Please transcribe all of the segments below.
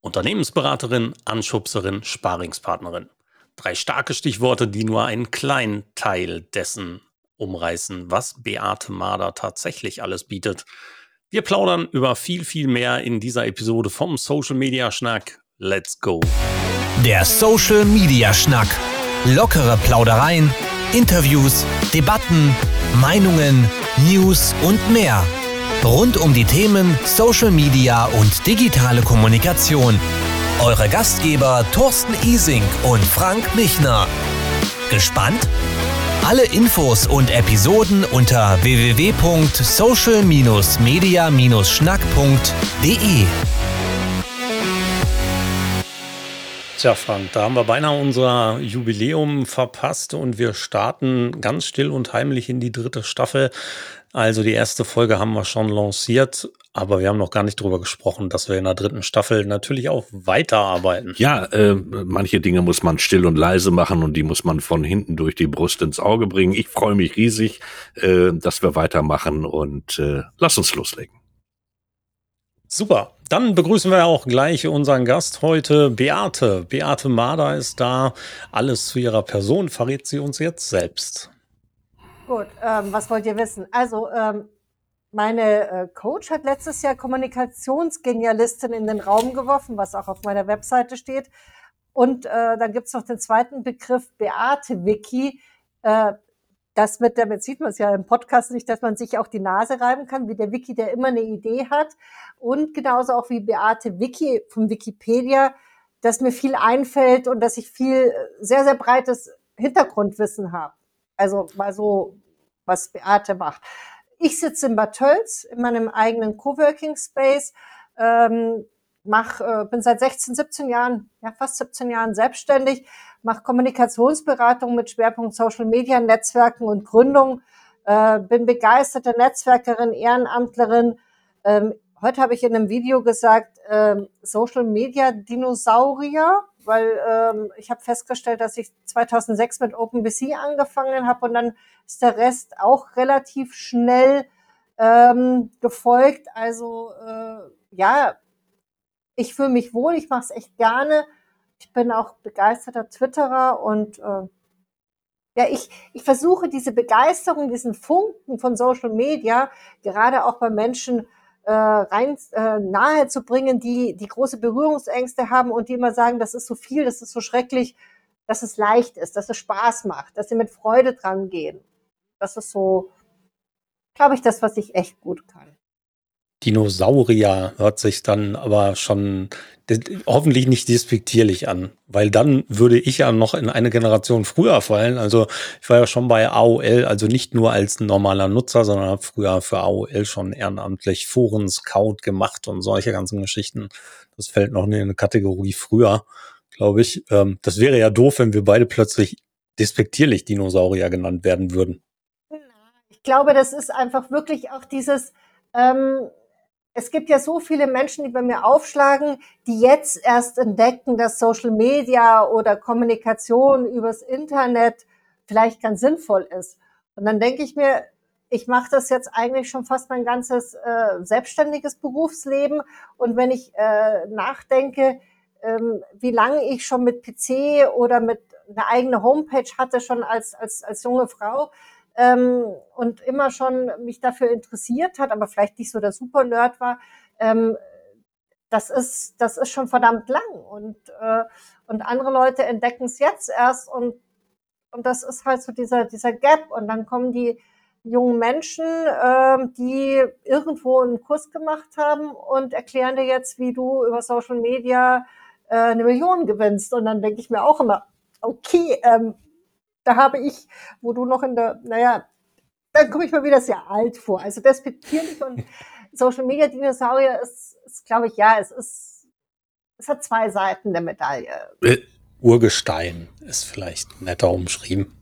Unternehmensberaterin, Anschubserin, Sparingspartnerin. Drei starke Stichworte, die nur einen kleinen Teil dessen umreißen, was Beate Mader tatsächlich alles bietet. Wir plaudern über viel, viel mehr in dieser Episode vom Social Media Schnack. Let's go! Der Social Media Schnack. Lockere Plaudereien, Interviews, Debatten, Meinungen, News und mehr. Rund um die Themen Social Media und digitale Kommunikation. Eure Gastgeber Thorsten Ising und Frank Michner. Gespannt? Alle Infos und Episoden unter www.social-media-schnack.de. Tja, Frank, da haben wir beinahe unser Jubiläum verpasst und wir starten ganz still und heimlich in die dritte Staffel. Also die erste Folge haben wir schon lanciert, aber wir haben noch gar nicht darüber gesprochen, dass wir in der dritten Staffel natürlich auch weiterarbeiten. Ja, äh, manche Dinge muss man still und leise machen und die muss man von hinten durch die Brust ins Auge bringen. Ich freue mich riesig, äh, dass wir weitermachen und äh, lass uns loslegen. Super. Dann begrüßen wir auch gleich unseren Gast heute, Beate. Beate Mader ist da. Alles zu ihrer Person verrät sie uns jetzt selbst. Gut, ähm, was wollt ihr wissen? Also, ähm, meine äh, Coach hat letztes Jahr Kommunikationsgenialistin in den Raum geworfen, was auch auf meiner Webseite steht. Und äh, dann gibt's noch den zweiten Begriff Beate Wiki. Äh, das mit, damit sieht man es ja im Podcast nicht, dass man sich auch die Nase reiben kann, wie der Wiki, der immer eine Idee hat. Und genauso auch wie Beate Wiki vom Wikipedia, dass mir viel einfällt und dass ich viel, sehr, sehr breites Hintergrundwissen habe. Also mal so, was Beate macht. Ich sitze in Bad Tölz in meinem eigenen Coworking Space, ähm, mach, äh, bin seit 16, 17 Jahren, ja fast 17 Jahren selbstständig, mache Kommunikationsberatung mit Schwerpunkt Social Media, Netzwerken und Gründung, äh, bin begeisterte Netzwerkerin, Ehrenamtlerin. Ähm, heute habe ich in einem Video gesagt, ähm, Social Media Dinosaurier weil ähm, ich habe festgestellt, dass ich 2006 mit OpenBC angefangen habe und dann ist der Rest auch relativ schnell ähm, gefolgt. Also äh, ja, ich fühle mich wohl, ich mache es echt gerne. Ich bin auch begeisterter Twitterer und äh, ja, ich, ich versuche diese Begeisterung, diesen Funken von Social Media, gerade auch bei Menschen äh, rein äh, nahe zu bringen, die, die große Berührungsängste haben und die immer sagen, das ist so viel, das ist so schrecklich, dass es leicht ist, dass es Spaß macht, dass sie mit Freude dran gehen. Das ist so, glaube ich, das, was ich echt gut kann. Dinosaurier hört sich dann aber schon hoffentlich nicht despektierlich an, weil dann würde ich ja noch in eine Generation früher fallen. Also ich war ja schon bei AOL, also nicht nur als normaler Nutzer, sondern habe früher für AOL schon ehrenamtlich Foren Scout gemacht und solche ganzen Geschichten. Das fällt noch in eine Kategorie früher, glaube ich. Ähm, das wäre ja doof, wenn wir beide plötzlich despektierlich Dinosaurier genannt werden würden. Ich glaube, das ist einfach wirklich auch dieses, ähm, es gibt ja so viele Menschen, die bei mir aufschlagen, die jetzt erst entdecken, dass Social Media oder Kommunikation übers Internet vielleicht ganz sinnvoll ist. Und dann denke ich mir, ich mache das jetzt eigentlich schon fast mein ganzes äh, selbstständiges Berufsleben. Und wenn ich äh, nachdenke, ähm, wie lange ich schon mit PC oder mit einer eigenen Homepage hatte, schon als, als, als junge Frau, ähm, und immer schon mich dafür interessiert hat, aber vielleicht nicht so der Super-Nerd war, ähm, das ist, das ist schon verdammt lang. Und, äh, und andere Leute entdecken es jetzt erst und, und das ist halt so dieser, dieser Gap. Und dann kommen die jungen Menschen, äh, die irgendwo einen Kurs gemacht haben und erklären dir jetzt, wie du über Social Media äh, eine Million gewinnst. Und dann denke ich mir auch immer, okay, ähm, da habe ich, wo du noch in der, naja, dann komme ich mir wieder sehr alt vor. Also despektierlich und Social Media Dinosaurier ist, ist glaube ich, ja, es ist, es hat zwei Seiten der Medaille. Äh, Urgestein ist vielleicht netter umschrieben.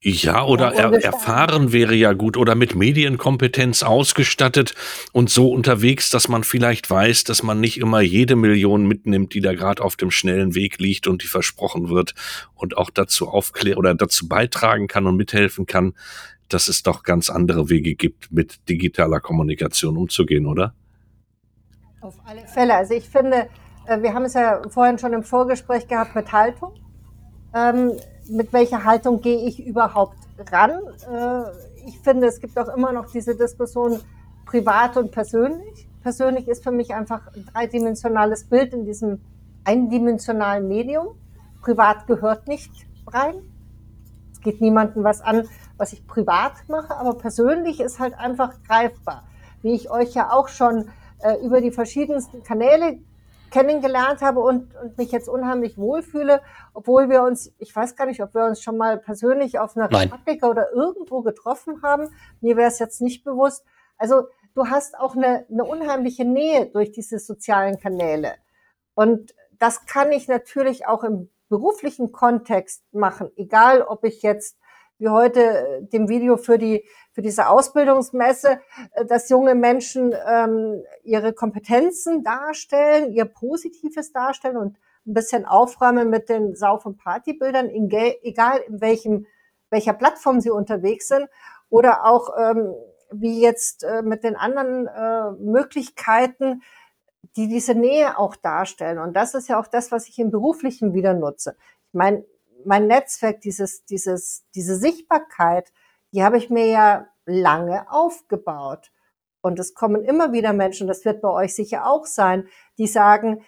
Ja, oder er, erfahren wäre ja gut oder mit Medienkompetenz ausgestattet und so unterwegs, dass man vielleicht weiß, dass man nicht immer jede Million mitnimmt, die da gerade auf dem schnellen Weg liegt und die versprochen wird und auch dazu aufklären oder dazu beitragen kann und mithelfen kann, dass es doch ganz andere Wege gibt, mit digitaler Kommunikation umzugehen, oder? Auf alle Fälle. Also ich finde, äh, wir haben es ja vorhin schon im Vorgespräch gehabt mit Haltung. Ähm, mit welcher Haltung gehe ich überhaupt ran? Äh, ich finde, es gibt auch immer noch diese Diskussion privat und persönlich. Persönlich ist für mich einfach ein dreidimensionales Bild in diesem eindimensionalen Medium. Privat gehört nicht rein. Es geht niemandem was an, was ich privat mache, aber persönlich ist halt einfach greifbar. Wie ich euch ja auch schon äh, über die verschiedensten Kanäle kennengelernt habe und, und mich jetzt unheimlich wohlfühle, obwohl wir uns, ich weiß gar nicht, ob wir uns schon mal persönlich auf einer Praktika oder irgendwo getroffen haben. Mir wäre es jetzt nicht bewusst. Also du hast auch eine, eine unheimliche Nähe durch diese sozialen Kanäle. Und das kann ich natürlich auch im beruflichen Kontext machen, egal ob ich jetzt wie heute äh, dem Video für die für diese Ausbildungsmesse, äh, dass junge Menschen ähm, ihre Kompetenzen darstellen, ihr Positives darstellen und ein bisschen aufräumen mit den Sauf- und Partybildern, egal in welchem welcher Plattform sie unterwegs sind oder auch ähm, wie jetzt äh, mit den anderen äh, Möglichkeiten, die diese Nähe auch darstellen. Und das ist ja auch das, was ich im Beruflichen wieder nutze. Ich meine, mein Netzwerk, dieses, dieses, diese Sichtbarkeit, die habe ich mir ja lange aufgebaut. Und es kommen immer wieder Menschen, das wird bei euch sicher auch sein, die sagen,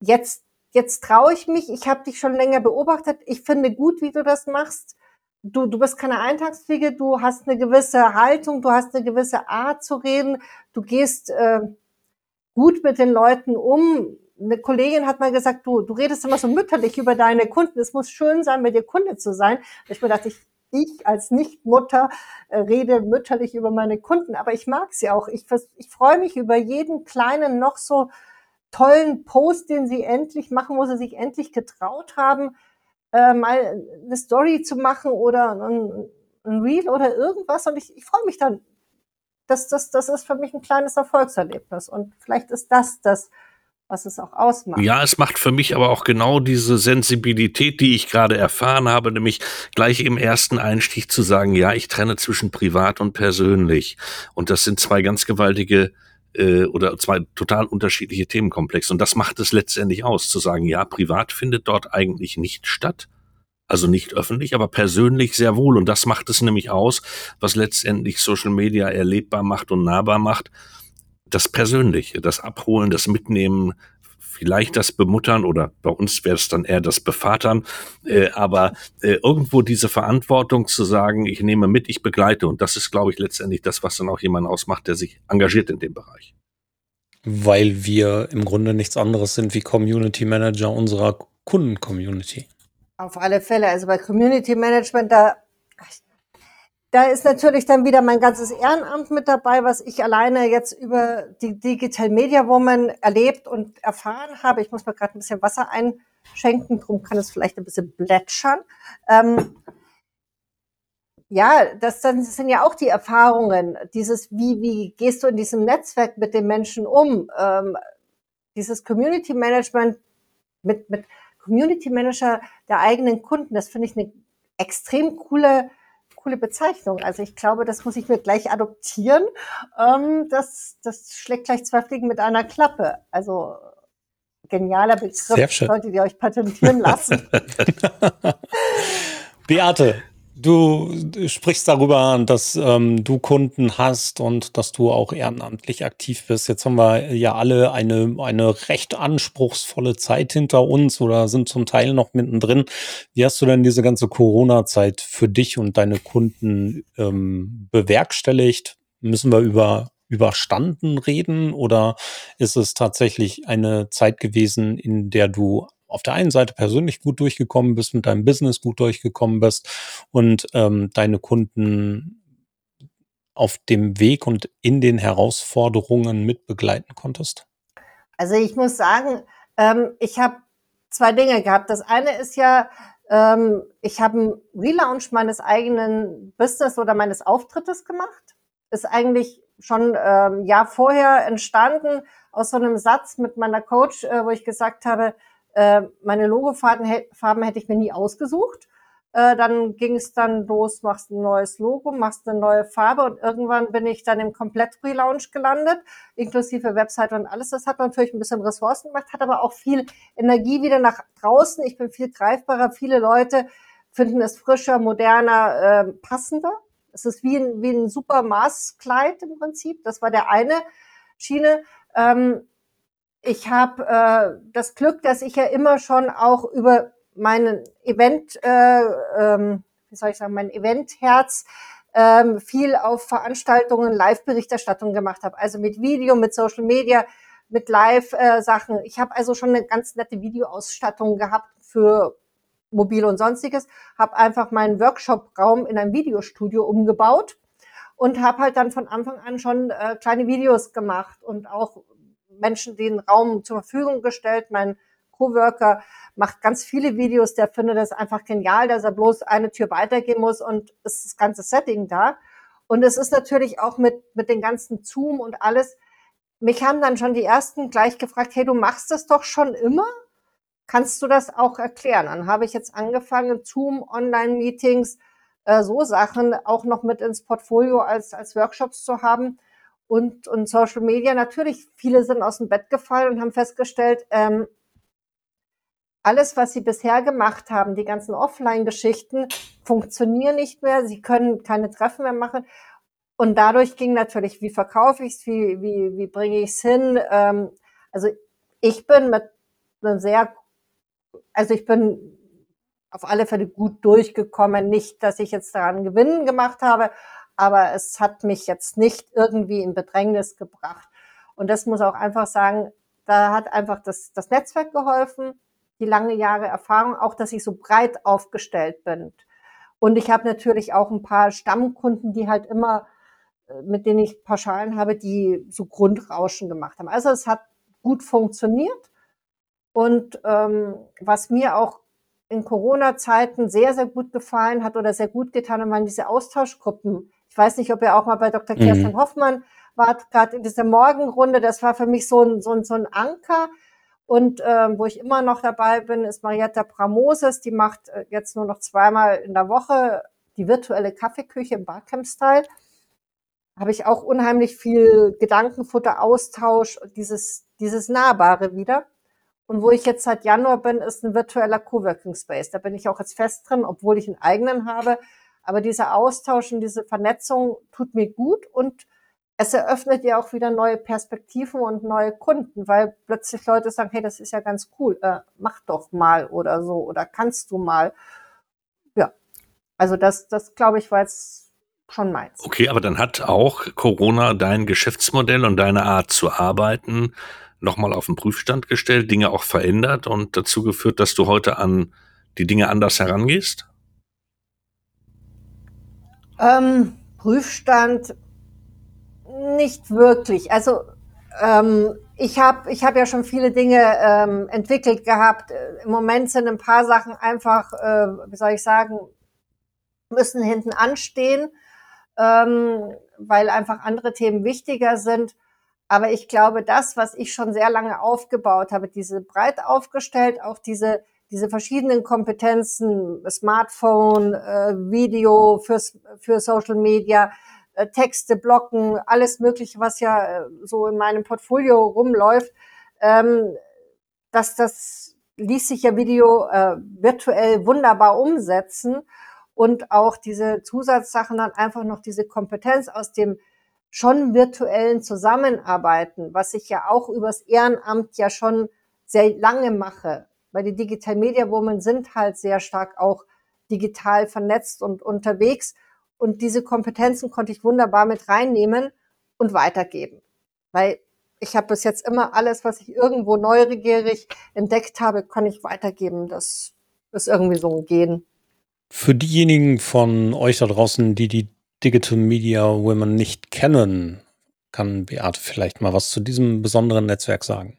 jetzt, jetzt traue ich mich, ich habe dich schon länger beobachtet, ich finde gut, wie du das machst. Du, du bist keine Eintagsfliege, du hast eine gewisse Haltung, du hast eine gewisse Art zu reden, du gehst äh, gut mit den Leuten um, eine Kollegin hat mal gesagt, du, du redest immer so mütterlich über deine Kunden. Es muss schön sein, mit dir Kunde zu sein. Ich mir dachte, ich, ich als Nichtmutter äh, rede mütterlich über meine Kunden, aber ich mag sie auch. Ich, ich freue mich über jeden kleinen, noch so tollen Post, den sie endlich machen, wo sie sich endlich getraut haben, äh, mal eine Story zu machen oder ein, ein Reel oder irgendwas. Und ich, ich freue mich dann. Das, das, das ist für mich ein kleines Erfolgserlebnis. Und vielleicht ist das das, was es auch ausmacht. Ja, es macht für mich aber auch genau diese Sensibilität, die ich gerade erfahren habe, nämlich gleich im ersten Einstieg zu sagen, ja, ich trenne zwischen privat und persönlich. Und das sind zwei ganz gewaltige äh, oder zwei total unterschiedliche Themenkomplexe. Und das macht es letztendlich aus, zu sagen, ja, privat findet dort eigentlich nicht statt. Also nicht öffentlich, aber persönlich sehr wohl. Und das macht es nämlich aus, was letztendlich Social Media erlebbar macht und nahbar macht das Persönliche, das Abholen, das Mitnehmen, vielleicht das Bemuttern oder bei uns wäre es dann eher das Bevatern, äh, aber äh, irgendwo diese Verantwortung zu sagen, ich nehme mit, ich begleite und das ist, glaube ich, letztendlich das, was dann auch jemand ausmacht, der sich engagiert in dem Bereich. Weil wir im Grunde nichts anderes sind wie Community Manager unserer Kunden-Community. Auf alle Fälle. Also bei Community Management, da da ist natürlich dann wieder mein ganzes Ehrenamt mit dabei, was ich alleine jetzt über die Digital Media Woman erlebt und erfahren habe. Ich muss mir gerade ein bisschen Wasser einschenken, darum kann es vielleicht ein bisschen plätschern. Ähm, ja, das, das sind ja auch die Erfahrungen, dieses, wie, wie gehst du in diesem Netzwerk mit den Menschen um? Ähm, dieses Community Management mit, mit Community Manager der eigenen Kunden, das finde ich eine extrem coole coole Bezeichnung. Also ich glaube, das muss ich mir gleich adoptieren. Ähm, das, das schlägt gleich zwei Fliegen mit einer Klappe. Also genialer Begriff. Solltet ihr euch patentieren lassen. Beate, Du sprichst darüber, dass ähm, du Kunden hast und dass du auch ehrenamtlich aktiv bist. Jetzt haben wir ja alle eine, eine recht anspruchsvolle Zeit hinter uns oder sind zum Teil noch mittendrin. Wie hast du denn diese ganze Corona-Zeit für dich und deine Kunden ähm, bewerkstelligt? Müssen wir über überstanden reden oder ist es tatsächlich eine Zeit gewesen, in der du auf der einen Seite persönlich gut durchgekommen bist, mit deinem Business gut durchgekommen bist und ähm, deine Kunden auf dem Weg und in den Herausforderungen mitbegleiten konntest? Also ich muss sagen, ähm, ich habe zwei Dinge gehabt. Das eine ist ja, ähm, ich habe einen Relaunch meines eigenen Business oder meines Auftrittes gemacht. Ist eigentlich schon ähm, Jahr vorher entstanden aus so einem Satz mit meiner Coach, äh, wo ich gesagt habe, äh, meine Logofarben Farben hätte ich mir nie ausgesucht. Äh, dann ging es dann los, machst ein neues Logo, machst eine neue Farbe und irgendwann bin ich dann im Komplett-Relaunch gelandet, inklusive Webseite und alles. Das hat natürlich ein bisschen Ressourcen gemacht, hat aber auch viel Energie wieder nach draußen. Ich bin viel greifbarer. Viele Leute finden es frischer, moderner, äh, passender. Es ist wie ein, wie ein super Maßkleid im Prinzip. Das war der eine Schiene. Ähm, ich habe äh, das Glück, dass ich ja immer schon auch über meinen Event, äh, ähm, wie soll ich sagen, mein Eventherz ähm, viel auf Veranstaltungen, Live-Berichterstattung gemacht habe. Also mit Video, mit Social Media, mit Live-Sachen. ich habe also schon eine ganz nette Videoausstattung gehabt für Mobil und sonstiges. Habe einfach meinen Workshop-Raum in ein Videostudio umgebaut und habe halt dann von Anfang an schon äh, kleine Videos gemacht und auch Menschen den Raum zur Verfügung gestellt. Mein Coworker macht ganz viele Videos, der findet das einfach genial, dass er bloß eine Tür weitergehen muss und ist das ganze Setting da. Und es ist natürlich auch mit, mit den ganzen Zoom und alles. Mich haben dann schon die ersten gleich gefragt, hey, du machst das doch schon immer? Kannst du das auch erklären? Dann habe ich jetzt angefangen, Zoom, Online-Meetings, äh, so Sachen auch noch mit ins Portfolio als, als Workshops zu haben. Und, und Social Media, natürlich, viele sind aus dem Bett gefallen und haben festgestellt, ähm, alles, was sie bisher gemacht haben, die ganzen Offline-Geschichten, funktionieren nicht mehr. Sie können keine Treffen mehr machen. Und dadurch ging natürlich, wie verkaufe ich es, wie, wie, wie bringe ich es hin. Ähm, also ich bin mit einem sehr, also ich bin auf alle Fälle gut durchgekommen. Nicht, dass ich jetzt daran Gewinnen gemacht habe, aber es hat mich jetzt nicht irgendwie in Bedrängnis gebracht. Und das muss auch einfach sagen, da hat einfach das, das Netzwerk geholfen die lange Jahre Erfahrung, auch dass ich so breit aufgestellt bin. Und ich habe natürlich auch ein paar Stammkunden, die halt immer, äh, mit denen ich Pauschalen habe, die so Grundrauschen gemacht haben. Also es hat gut funktioniert. Und ähm, was mir auch in Corona-Zeiten sehr, sehr gut gefallen hat oder sehr gut getan hat, waren diese Austauschgruppen. Ich weiß nicht, ob ihr auch mal bei Dr. Kerstin mhm. Hoffmann wart, gerade in dieser Morgenrunde. Das war für mich so ein, so ein, so ein Anker, und äh, wo ich immer noch dabei bin, ist Marietta Pramoses. Die macht äh, jetzt nur noch zweimal in der Woche die virtuelle Kaffeeküche im Barcamp-Style. Habe ich auch unheimlich viel Gedankenfutter, Austausch, dieses, dieses Nahbare wieder. Und wo ich jetzt seit Januar bin, ist ein virtueller Coworking Space. Da bin ich auch jetzt fest drin, obwohl ich einen eigenen habe. Aber dieser Austausch und diese Vernetzung tut mir gut und es eröffnet ja auch wieder neue Perspektiven und neue Kunden, weil plötzlich Leute sagen, hey, das ist ja ganz cool, äh, mach doch mal oder so oder kannst du mal. Ja, also das, das glaube ich, war jetzt schon meins. Okay, aber dann hat auch Corona dein Geschäftsmodell und deine Art zu arbeiten nochmal auf den Prüfstand gestellt, Dinge auch verändert und dazu geführt, dass du heute an die Dinge anders herangehst? Ähm, Prüfstand nicht wirklich. Also ähm, ich habe ich hab ja schon viele Dinge ähm, entwickelt gehabt. Im Moment sind ein paar Sachen einfach, äh, wie soll ich sagen, müssen hinten anstehen, ähm, weil einfach andere Themen wichtiger sind. Aber ich glaube, das, was ich schon sehr lange aufgebaut habe, diese breit aufgestellt, auch diese, diese verschiedenen Kompetenzen, Smartphone, äh, Video fürs, für Social Media, äh, Texte, Blocken, alles Mögliche, was ja äh, so in meinem Portfolio rumläuft, ähm, dass das ließ sich ja Video äh, virtuell wunderbar umsetzen und auch diese Zusatzsachen dann einfach noch diese Kompetenz aus dem schon virtuellen Zusammenarbeiten, was ich ja auch übers Ehrenamt ja schon sehr lange mache, weil die Digital Media Women sind halt sehr stark auch digital vernetzt und unterwegs und diese Kompetenzen konnte ich wunderbar mit reinnehmen und weitergeben. Weil ich habe bis jetzt immer alles, was ich irgendwo neugierig entdeckt habe, kann ich weitergeben. Das ist irgendwie so ein Gehen. Für diejenigen von euch da draußen, die die Digital Media Women nicht kennen, kann Beate vielleicht mal was zu diesem besonderen Netzwerk sagen.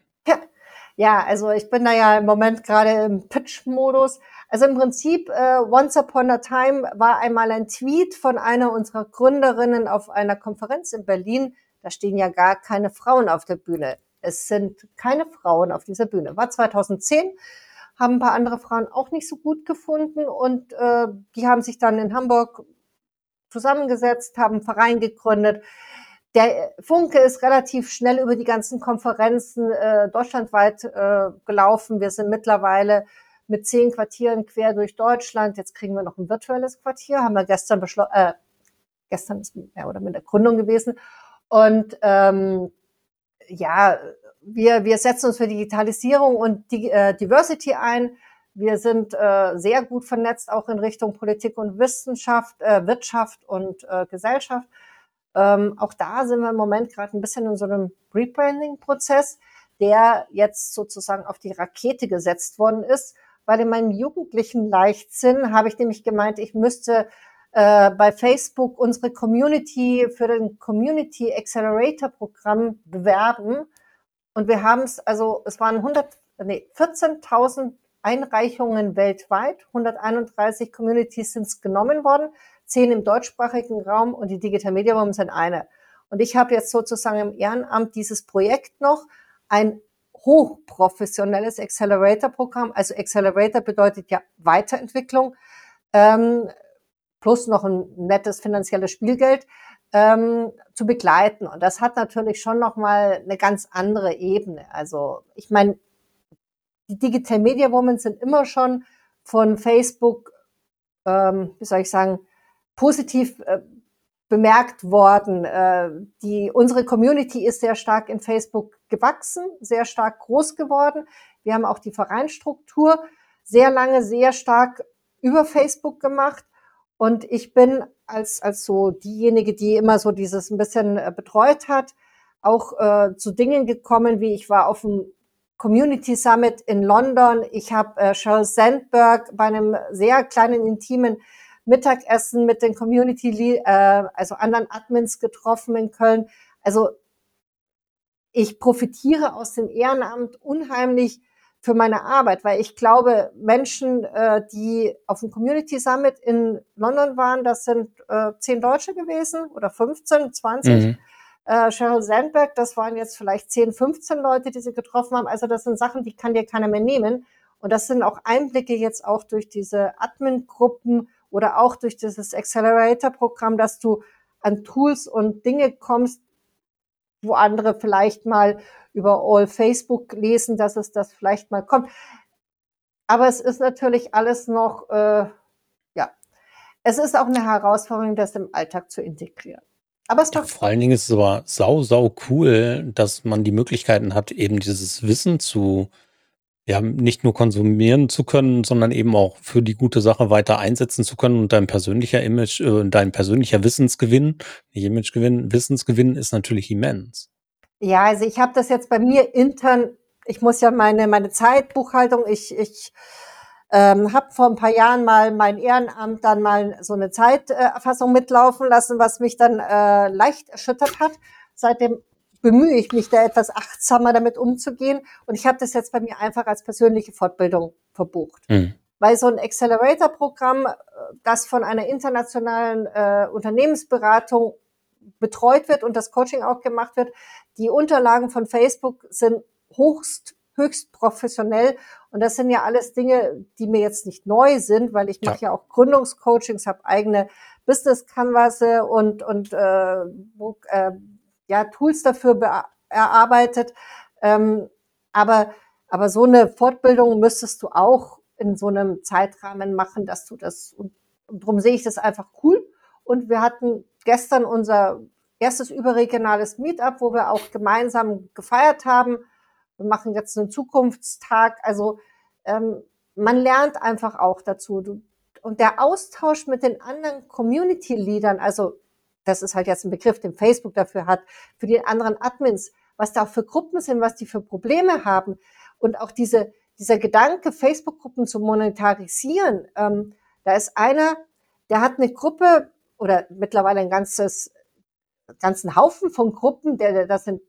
Ja, also ich bin da ja im Moment gerade im Pitch-Modus. Also im Prinzip, äh, Once Upon a Time war einmal ein Tweet von einer unserer Gründerinnen auf einer Konferenz in Berlin. Da stehen ja gar keine Frauen auf der Bühne. Es sind keine Frauen auf dieser Bühne. War 2010. haben ein paar andere Frauen auch nicht so gut gefunden und äh, die haben sich dann in Hamburg zusammengesetzt, haben einen Verein gegründet. Der Funke ist relativ schnell über die ganzen Konferenzen äh, deutschlandweit äh, gelaufen. Wir sind mittlerweile mit zehn Quartieren quer durch Deutschland. Jetzt kriegen wir noch ein virtuelles Quartier, haben wir gestern beschlossen, äh, gestern ist ja, oder mit der Gründung gewesen. Und ähm, ja, wir, wir setzen uns für Digitalisierung und die, äh, Diversity ein. Wir sind äh, sehr gut vernetzt, auch in Richtung Politik und Wissenschaft, äh, Wirtschaft und äh, Gesellschaft. Ähm, auch da sind wir im Moment gerade ein bisschen in so einem Rebranding-Prozess, der jetzt sozusagen auf die Rakete gesetzt worden ist. Weil in meinem jugendlichen Leichtsinn habe ich nämlich gemeint, ich müsste äh, bei Facebook unsere Community für den Community Accelerator Programm bewerben. Und wir haben es, also es waren 100, nee, 14.000 Einreichungen weltweit, 131 Communities sind es genommen worden, zehn im deutschsprachigen Raum und die Digital Media Women sind eine. Und ich habe jetzt sozusagen im Ehrenamt dieses Projekt noch, ein hochprofessionelles Accelerator-Programm. Also Accelerator bedeutet ja Weiterentwicklung ähm, plus noch ein nettes finanzielles Spielgeld ähm, zu begleiten. Und das hat natürlich schon nochmal eine ganz andere Ebene. Also ich meine, die Digital Media Women sind immer schon von Facebook, ähm, wie soll ich sagen, positiv äh, bemerkt worden. Äh, die, unsere Community ist sehr stark in Facebook gewachsen, sehr stark groß geworden. Wir haben auch die Vereinstruktur sehr lange sehr stark über Facebook gemacht. Und ich bin als, als so diejenige, die immer so dieses ein bisschen äh, betreut hat, auch äh, zu Dingen gekommen, wie ich war auf dem Community Summit in London. Ich habe äh, Charles Sandberg bei einem sehr kleinen, intimen Mittagessen mit den Community, äh, also anderen Admins getroffen in Köln. Also ich profitiere aus dem Ehrenamt unheimlich für meine Arbeit, weil ich glaube, Menschen, äh, die auf dem Community Summit in London waren, das sind äh, zehn Deutsche gewesen oder 15, 20. Mhm. Äh, Sheryl Sandberg, das waren jetzt vielleicht 10, 15 Leute, die sie getroffen haben. Also das sind Sachen, die kann dir keiner mehr nehmen. Und das sind auch Einblicke jetzt auch durch diese Admin-Gruppen oder auch durch dieses Accelerator-Programm, dass du an Tools und Dinge kommst, wo andere vielleicht mal über All Facebook lesen, dass es das vielleicht mal kommt. Aber es ist natürlich alles noch, äh, ja, es ist auch eine Herausforderung, das im Alltag zu integrieren. Aber es ja, vor allen Dingen ist es aber sau, sau cool, dass man die Möglichkeiten hat, eben dieses Wissen zu, ja, nicht nur konsumieren zu können, sondern eben auch für die gute Sache weiter einsetzen zu können und dein persönlicher Image, äh, dein persönlicher Wissensgewinn, nicht Imagegewinn, Wissensgewinn ist natürlich immens. Ja, also ich habe das jetzt bei mir intern, ich muss ja meine, meine Zeitbuchhaltung, ich, ich ähm, habe vor ein paar Jahren mal mein Ehrenamt dann mal so eine Zeiterfassung mitlaufen lassen, was mich dann äh, leicht erschüttert hat. Seitdem bemühe ich mich da etwas achtsamer damit umzugehen. Und ich habe das jetzt bei mir einfach als persönliche Fortbildung verbucht. Mhm. Weil so ein Accelerator-Programm, äh, das von einer internationalen äh, Unternehmensberatung betreut wird und das Coaching auch gemacht wird. Die Unterlagen von Facebook sind hochst, höchst professionell. Und das sind ja alles Dinge, die mir jetzt nicht neu sind, weil ich mache ja. ja auch Gründungscoachings, habe eigene Business Canvas und, und äh, wo, äh, ja, Tools dafür erarbeitet. Ähm, aber, aber so eine Fortbildung müsstest du auch in so einem Zeitrahmen machen, dass du das, und, darum sehe ich das einfach cool. Und wir hatten gestern unser erstes überregionales Meetup, wo wir auch gemeinsam gefeiert haben. Wir machen jetzt einen Zukunftstag. Also ähm, man lernt einfach auch dazu. Du, und der Austausch mit den anderen Community-Leadern, also das ist halt jetzt ein Begriff, den Facebook dafür hat, für die anderen Admins, was da für Gruppen sind, was die für Probleme haben und auch diese, dieser Gedanke, Facebook-Gruppen zu monetarisieren. Ähm, da ist einer, der hat eine Gruppe oder mittlerweile ein ganzes, ganzen Haufen von Gruppen, der, das sind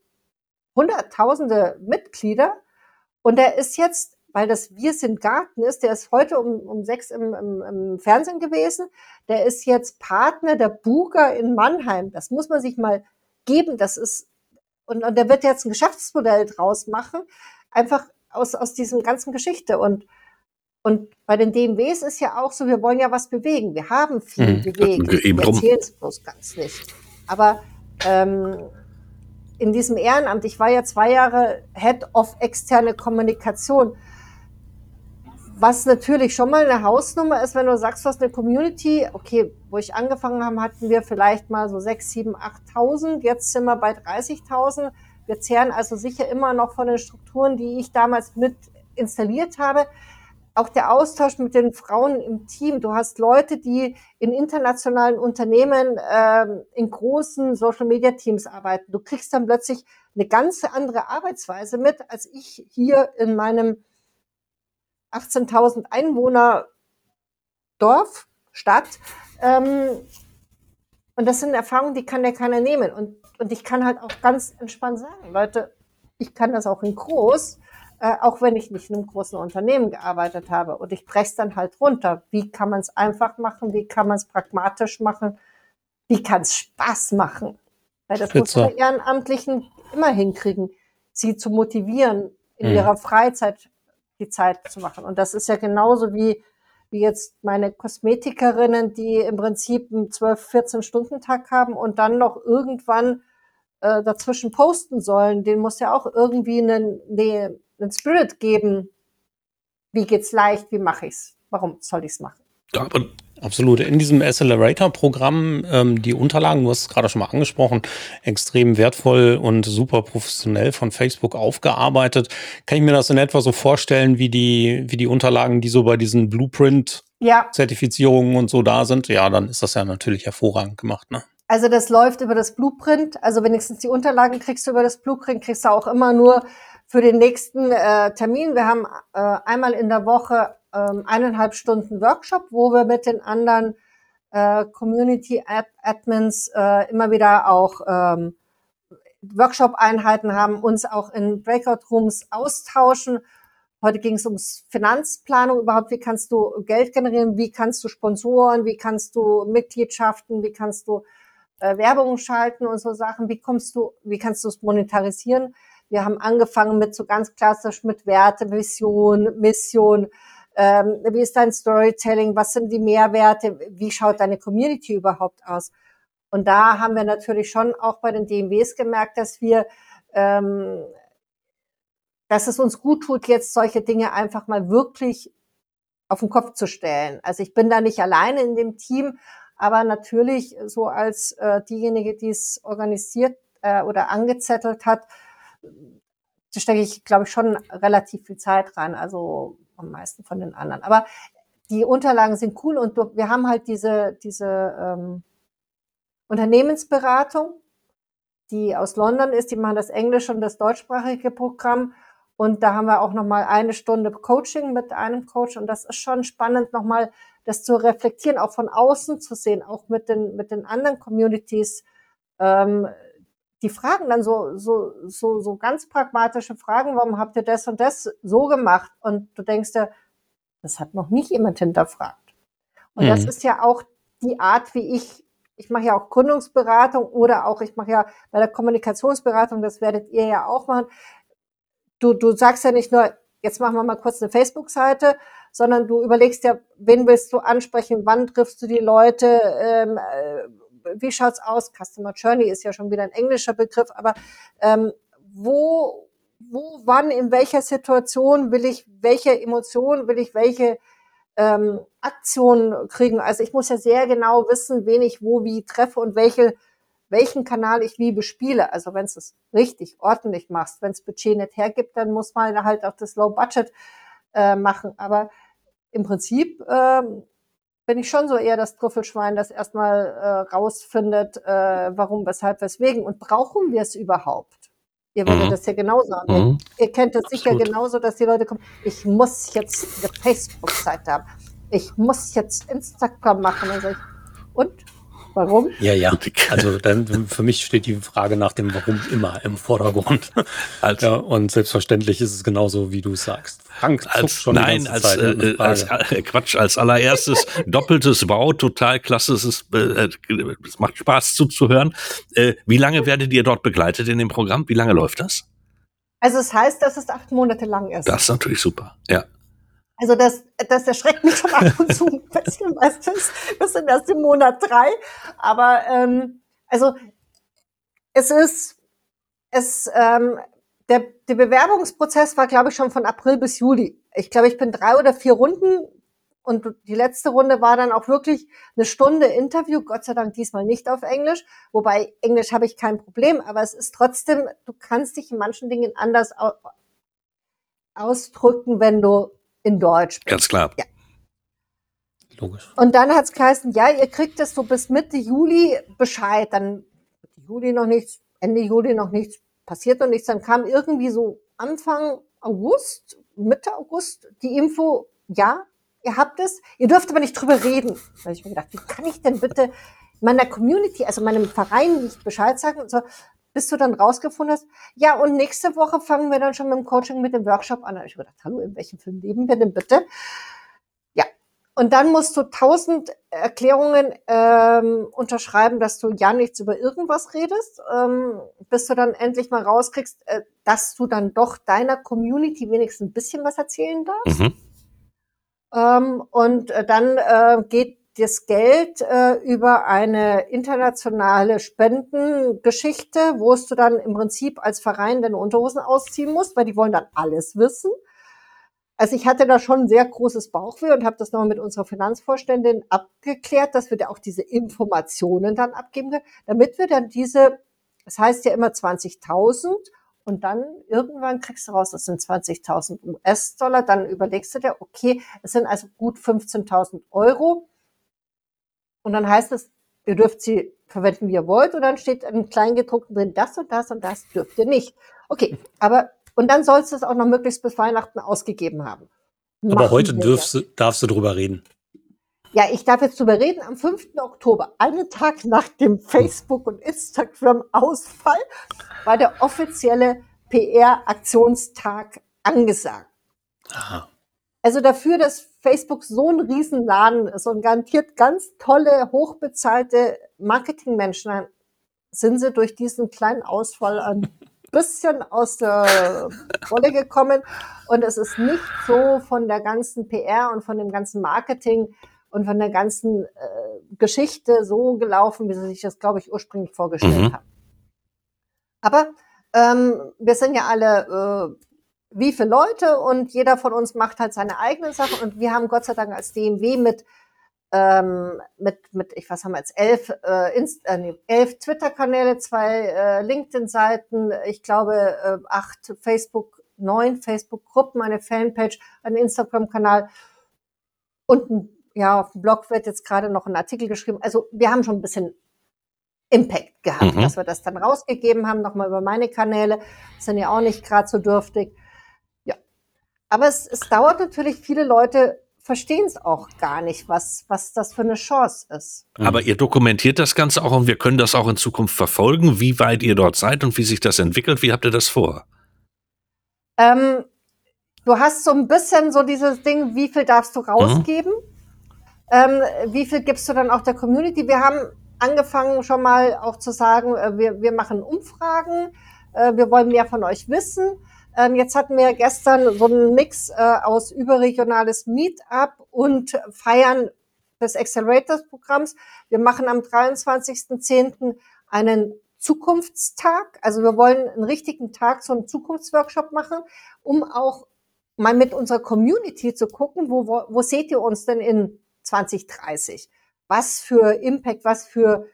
hunderttausende Mitglieder. Und der ist jetzt, weil das Wir sind Garten ist, der ist heute um, um sechs im, im, im Fernsehen gewesen. Der ist jetzt Partner der Buga in Mannheim. Das muss man sich mal geben. Das ist, und, und der wird jetzt ein Geschäftsmodell draus machen. Einfach aus, aus diesem ganzen Geschichte. Und Und bei den DMWs ist ja auch so, wir wollen ja was bewegen. Wir haben viel mhm. bewegt. Wir erzählen es bloß ganz nicht. Aber ähm, in diesem Ehrenamt, ich war ja zwei Jahre Head of externe Kommunikation, was natürlich schon mal eine Hausnummer ist, wenn du sagst, du hast eine Community, okay, wo ich angefangen habe, hatten wir vielleicht mal so 6, 7, 8.000, jetzt sind wir bei 30.000. Wir zehren also sicher immer noch von den Strukturen, die ich damals mit installiert habe auch der Austausch mit den Frauen im Team. Du hast Leute, die in internationalen Unternehmen ähm, in großen Social-Media-Teams arbeiten. Du kriegst dann plötzlich eine ganz andere Arbeitsweise mit, als ich hier in meinem 18.000 Einwohner Dorf, Stadt. Ähm, und das sind Erfahrungen, die kann ja keiner nehmen. Und, und ich kann halt auch ganz entspannt sagen, Leute, ich kann das auch in groß äh, auch wenn ich nicht in einem großen Unternehmen gearbeitet habe. Und ich breche es dann halt runter. Wie kann man es einfach machen? Wie kann man es pragmatisch machen? Wie kann es Spaß machen? Weil das Spitze. muss man Ehrenamtlichen immer hinkriegen, sie zu motivieren, in mhm. ihrer Freizeit die Zeit zu machen. Und das ist ja genauso wie, wie jetzt meine Kosmetikerinnen, die im Prinzip einen 12, 14 Stunden Tag haben und dann noch irgendwann äh, dazwischen posten sollen. Den muss ja auch irgendwie einen, nee, einen Spirit geben. Wie geht's leicht? Wie mache ich's? Warum soll ich's machen? Ja, Absolut. In diesem Accelerator-Programm, ähm, die Unterlagen, du hast es gerade schon mal angesprochen, extrem wertvoll und super professionell von Facebook aufgearbeitet. Kann ich mir das in etwa so vorstellen, wie die, wie die Unterlagen, die so bei diesen Blueprint-Zertifizierungen ja. und so da sind? Ja, dann ist das ja natürlich hervorragend gemacht, ne? Also das läuft über das Blueprint, also wenigstens die Unterlagen kriegst du über das Blueprint, kriegst du auch immer nur für den nächsten äh, Termin. Wir haben äh, einmal in der Woche äh, eineinhalb Stunden Workshop, wo wir mit den anderen äh, Community Ad Admins äh, immer wieder auch ähm, Workshop-Einheiten haben, uns auch in Breakout-Rooms austauschen. Heute ging es ums Finanzplanung überhaupt. Wie kannst du Geld generieren? Wie kannst du Sponsoren? Wie kannst du Mitgliedschaften? Wie kannst du äh, Werbung schalten und so Sachen? Wie kommst du, wie kannst du es monetarisieren? Wir haben angefangen mit so ganz klassisch mit Werte, Vision, Mission. Ähm, wie ist dein Storytelling? Was sind die Mehrwerte? Wie schaut deine Community überhaupt aus? Und da haben wir natürlich schon auch bei den DMWs gemerkt, dass wir, ähm, dass es uns gut tut, jetzt solche Dinge einfach mal wirklich auf den Kopf zu stellen. Also ich bin da nicht alleine in dem Team, aber natürlich so als äh, diejenige, die es organisiert äh, oder angezettelt hat, da stecke ich, glaube ich, schon relativ viel Zeit rein, also am meisten von den anderen. Aber die Unterlagen sind cool und wir haben halt diese, diese ähm, Unternehmensberatung, die aus London ist, die machen das englische und das deutschsprachige Programm. Und da haben wir auch nochmal eine Stunde Coaching mit einem Coach. Und das ist schon spannend, nochmal das zu reflektieren, auch von außen zu sehen, auch mit den, mit den anderen Communities. Ähm, die fragen dann so, so, so, so ganz pragmatische Fragen, warum habt ihr das und das so gemacht? Und du denkst dir, das hat noch nicht jemand hinterfragt. Und mhm. das ist ja auch die Art, wie ich, ich mache ja auch Gründungsberatung oder auch, ich mache ja bei der Kommunikationsberatung, das werdet ihr ja auch machen. Du, du sagst ja nicht nur, jetzt machen wir mal kurz eine Facebook-Seite, sondern du überlegst ja, wen willst du ansprechen, wann triffst du die Leute, ähm, äh, wie schaut's aus? Customer Journey ist ja schon wieder ein englischer Begriff, aber ähm, wo, wo, wann, in welcher Situation will ich, welche Emotionen will ich, welche ähm, Aktionen kriegen? Also ich muss ja sehr genau wissen, wen ich wo wie treffe und welche welchen Kanal ich wie bespiele. Also wenn es richtig, ordentlich machst, wenn es Budget nicht hergibt, dann muss man halt auch das Low Budget äh, machen. Aber im Prinzip ähm, bin ich schon so eher das Trüffelschwein, das erstmal äh, rausfindet, äh, warum, weshalb, weswegen. Und brauchen wir es überhaupt? Ihr würdet mhm. das ja genauso haben. Mhm. Ihr, ihr, kennt das sicher genauso, dass die Leute kommen, ich muss jetzt eine Facebook-Seite haben. Ich muss jetzt Instagram machen. Und, ich, und? Warum? Ja, ja. Also dann für mich steht die Frage nach dem Warum immer im Vordergrund. Als, ja, und selbstverständlich ist es genauso, wie du es sagst. Frank als, schon nein, als, Zeit, äh, als äh, Quatsch, als allererstes doppeltes Bau, total klasse. Es, ist, äh, es macht Spaß zuzuhören. Äh, wie lange werdet ihr dort begleitet in dem Programm? Wie lange läuft das? Also es heißt, dass es acht Monate lang ist. Das ist natürlich super, ja. Also das, das erschreckt mich schon ab und zu ein bisschen, weißt du, wir sind erst im Monat drei. Aber ähm, also es ist, es, ähm, der, der Bewerbungsprozess war, glaube ich, schon von April bis Juli. Ich glaube, ich bin drei oder vier Runden und die letzte Runde war dann auch wirklich eine Stunde Interview, Gott sei Dank diesmal nicht auf Englisch. Wobei Englisch habe ich kein Problem, aber es ist trotzdem, du kannst dich in manchen Dingen anders ausdrücken, wenn du in Deutsch bist. Ganz klar. Ja. Logisch. Und dann hat es geheißen, ja, ihr kriegt es so bis Mitte Juli Bescheid. Dann Juli noch nichts, Ende Juli noch nichts, passiert noch nichts. Dann kam irgendwie so Anfang August, Mitte August die Info, ja, ihr habt es, ihr dürft aber nicht drüber reden. Da habe ich mir gedacht, wie kann ich denn bitte meiner Community, also meinem Verein nicht Bescheid sagen und so, bis du dann rausgefunden hast, ja, und nächste Woche fangen wir dann schon mit dem Coaching, mit dem Workshop an. Da habe ich gedacht, hallo, in welchem Film leben wir denn bitte? Ja, und dann musst du tausend Erklärungen ähm, unterschreiben, dass du ja nichts über irgendwas redest, ähm, bis du dann endlich mal rauskriegst, äh, dass du dann doch deiner Community wenigstens ein bisschen was erzählen darfst. Mhm. Ähm, und äh, dann äh, geht das Geld äh, über eine internationale Spendengeschichte, wo du dann im Prinzip als Verein deine Unterhosen ausziehen musst, weil die wollen dann alles wissen. Also ich hatte da schon ein sehr großes Bauchweh und habe das nochmal mit unserer Finanzvorständin abgeklärt, dass wir da auch diese Informationen dann abgeben können, damit wir dann diese, das heißt ja immer 20.000 und dann irgendwann kriegst du raus, das sind 20.000 US-Dollar. Dann überlegst du dir, okay, es sind also gut 15.000 Euro. Und dann heißt es, ihr dürft sie verwenden, wie ihr wollt. Und dann steht im Kleingedruckten drin, das und das und das dürft ihr nicht. Okay, aber, und dann sollst du es auch noch möglichst bis Weihnachten ausgegeben haben. Machen aber heute dürfst, darfst du drüber reden. Ja, ich darf jetzt drüber reden. Am 5. Oktober, einen Tag nach dem Facebook- und Instagram-Ausfall, war der offizielle PR-Aktionstag angesagt. Aha. Also dafür, dass Facebook so ein Riesenladen ist und garantiert ganz tolle, hochbezahlte Marketingmenschen, sind sie durch diesen kleinen Ausfall ein bisschen aus der Rolle gekommen. Und es ist nicht so von der ganzen PR und von dem ganzen Marketing und von der ganzen äh, Geschichte so gelaufen, wie sie sich das, glaube ich, ursprünglich vorgestellt mhm. haben. Aber ähm, wir sind ja alle äh, wie viele Leute und jeder von uns macht halt seine eigene Sache und wir haben Gott sei Dank als DMW mit ähm, mit, mit, ich was haben wir jetzt, elf, äh, Inst äh, nee, elf Twitter-Kanäle, zwei äh, LinkedIn-Seiten, ich glaube äh, acht Facebook, neun Facebook-Gruppen, eine Fanpage, ein Instagram-Kanal und ein ja, auf dem Blog wird jetzt gerade noch ein Artikel geschrieben. Also wir haben schon ein bisschen Impact gehabt, mhm. dass wir das dann rausgegeben haben, nochmal über meine Kanäle. sind ja auch nicht gerade so dürftig. Aber es, es dauert natürlich, viele Leute verstehen es auch gar nicht, was, was das für eine Chance ist. Aber ihr dokumentiert das Ganze auch und wir können das auch in Zukunft verfolgen, wie weit ihr dort seid und wie sich das entwickelt. Wie habt ihr das vor? Ähm, du hast so ein bisschen so dieses Ding, wie viel darfst du rausgeben? Mhm. Ähm, wie viel gibst du dann auch der Community? Wir haben angefangen schon mal auch zu sagen, äh, wir, wir machen Umfragen, äh, wir wollen mehr von euch wissen. Ähm, jetzt hatten wir gestern so einen Mix äh, aus überregionales Meetup und Feiern des Accelerators-Programms. Wir machen am 23.10. einen Zukunftstag. Also wir wollen einen richtigen Tag, so einen Zukunftsworkshop machen, um auch mal mit unserer Community zu gucken, wo, wo, wo seht ihr uns denn in 2030. Was für Impact, was für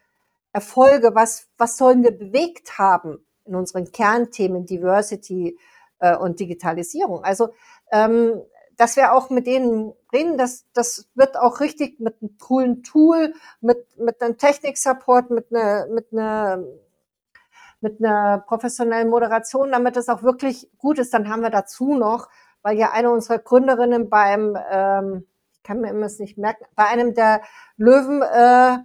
Erfolge, was, was sollen wir bewegt haben in unseren Kernthemen Diversity äh, und Digitalisierung. Also, ähm, dass wir auch mit denen reden, das, das wird auch richtig mit einem coolen Tool, mit, mit einem Technik-Support, mit einer, mit einer, mit einer professionellen Moderation, damit es auch wirklich gut ist. Dann haben wir dazu noch, weil ja eine unserer Gründerinnen beim ähm, kann mir immer es nicht merken, bei einem der Löwen äh,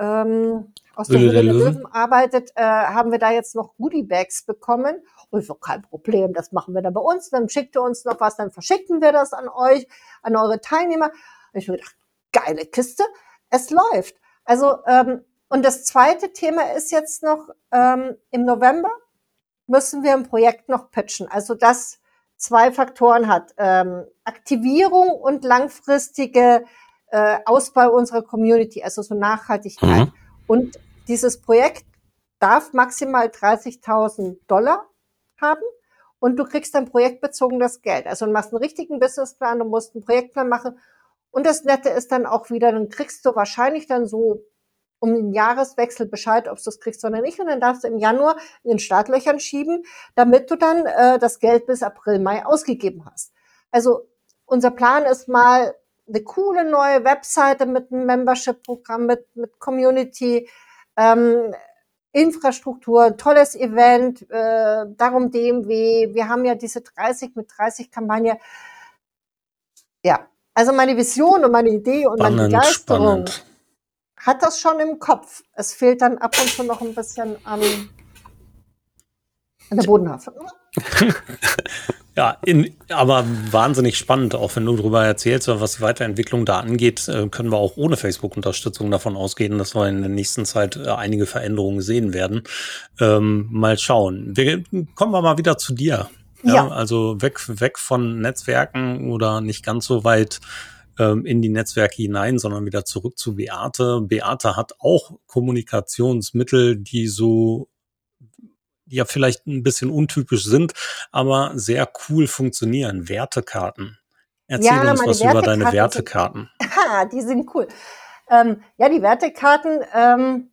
ähm, aus der Höhle der, der Löwen. Löwen arbeitet, äh, haben wir da jetzt noch Goodie-Bags bekommen. Und so kein Problem, das machen wir dann bei uns. Dann schickt ihr uns noch was, dann verschicken wir das an euch, an eure Teilnehmer. Und ich habe gedacht, geile Kiste, es läuft. Also, ähm, und das zweite Thema ist jetzt noch, ähm, im November müssen wir ein Projekt noch pitchen. Also das zwei Faktoren hat. Ähm, Aktivierung und langfristige äh, Ausbau unserer Community, also so Nachhaltigkeit. Mhm. Und dieses Projekt darf maximal 30.000 Dollar haben und du kriegst dann projektbezogenes Geld. Also du machst einen richtigen Businessplan, du musst einen Projektplan machen. Und das Nette ist dann auch wieder, dann kriegst du wahrscheinlich dann so um den Jahreswechsel Bescheid, ob du es kriegst oder nicht. Und dann darfst du im Januar in den Startlöchern schieben, damit du dann äh, das Geld bis April, Mai ausgegeben hast. Also unser Plan ist mal eine coole neue Webseite mit einem Membership-Programm, mit, mit Community, ähm, Infrastruktur, tolles Event, äh, darum DMW. Wir haben ja diese 30 mit 30 Kampagne. Ja, also meine Vision und meine Idee und spannend, meine Begeisterung spannend. hat das schon im Kopf. Es fehlt dann ab und zu noch ein bisschen an, an der Bodenhaftung. Ja, in, aber wahnsinnig spannend, auch wenn du darüber erzählst, was die Weiterentwicklung da angeht, äh, können wir auch ohne Facebook-Unterstützung davon ausgehen, dass wir in der nächsten Zeit äh, einige Veränderungen sehen werden. Ähm, mal schauen. Wir, kommen wir mal wieder zu dir. Ja, ja. Also weg, weg von Netzwerken oder nicht ganz so weit ähm, in die Netzwerke hinein, sondern wieder zurück zu Beate. Beate hat auch Kommunikationsmittel, die so ja vielleicht ein bisschen untypisch sind, aber sehr cool funktionieren. Wertekarten. Erzähl ja, uns was über deine Wertekarten. Sind, die sind cool. Ähm, ja, die Wertekarten, ähm,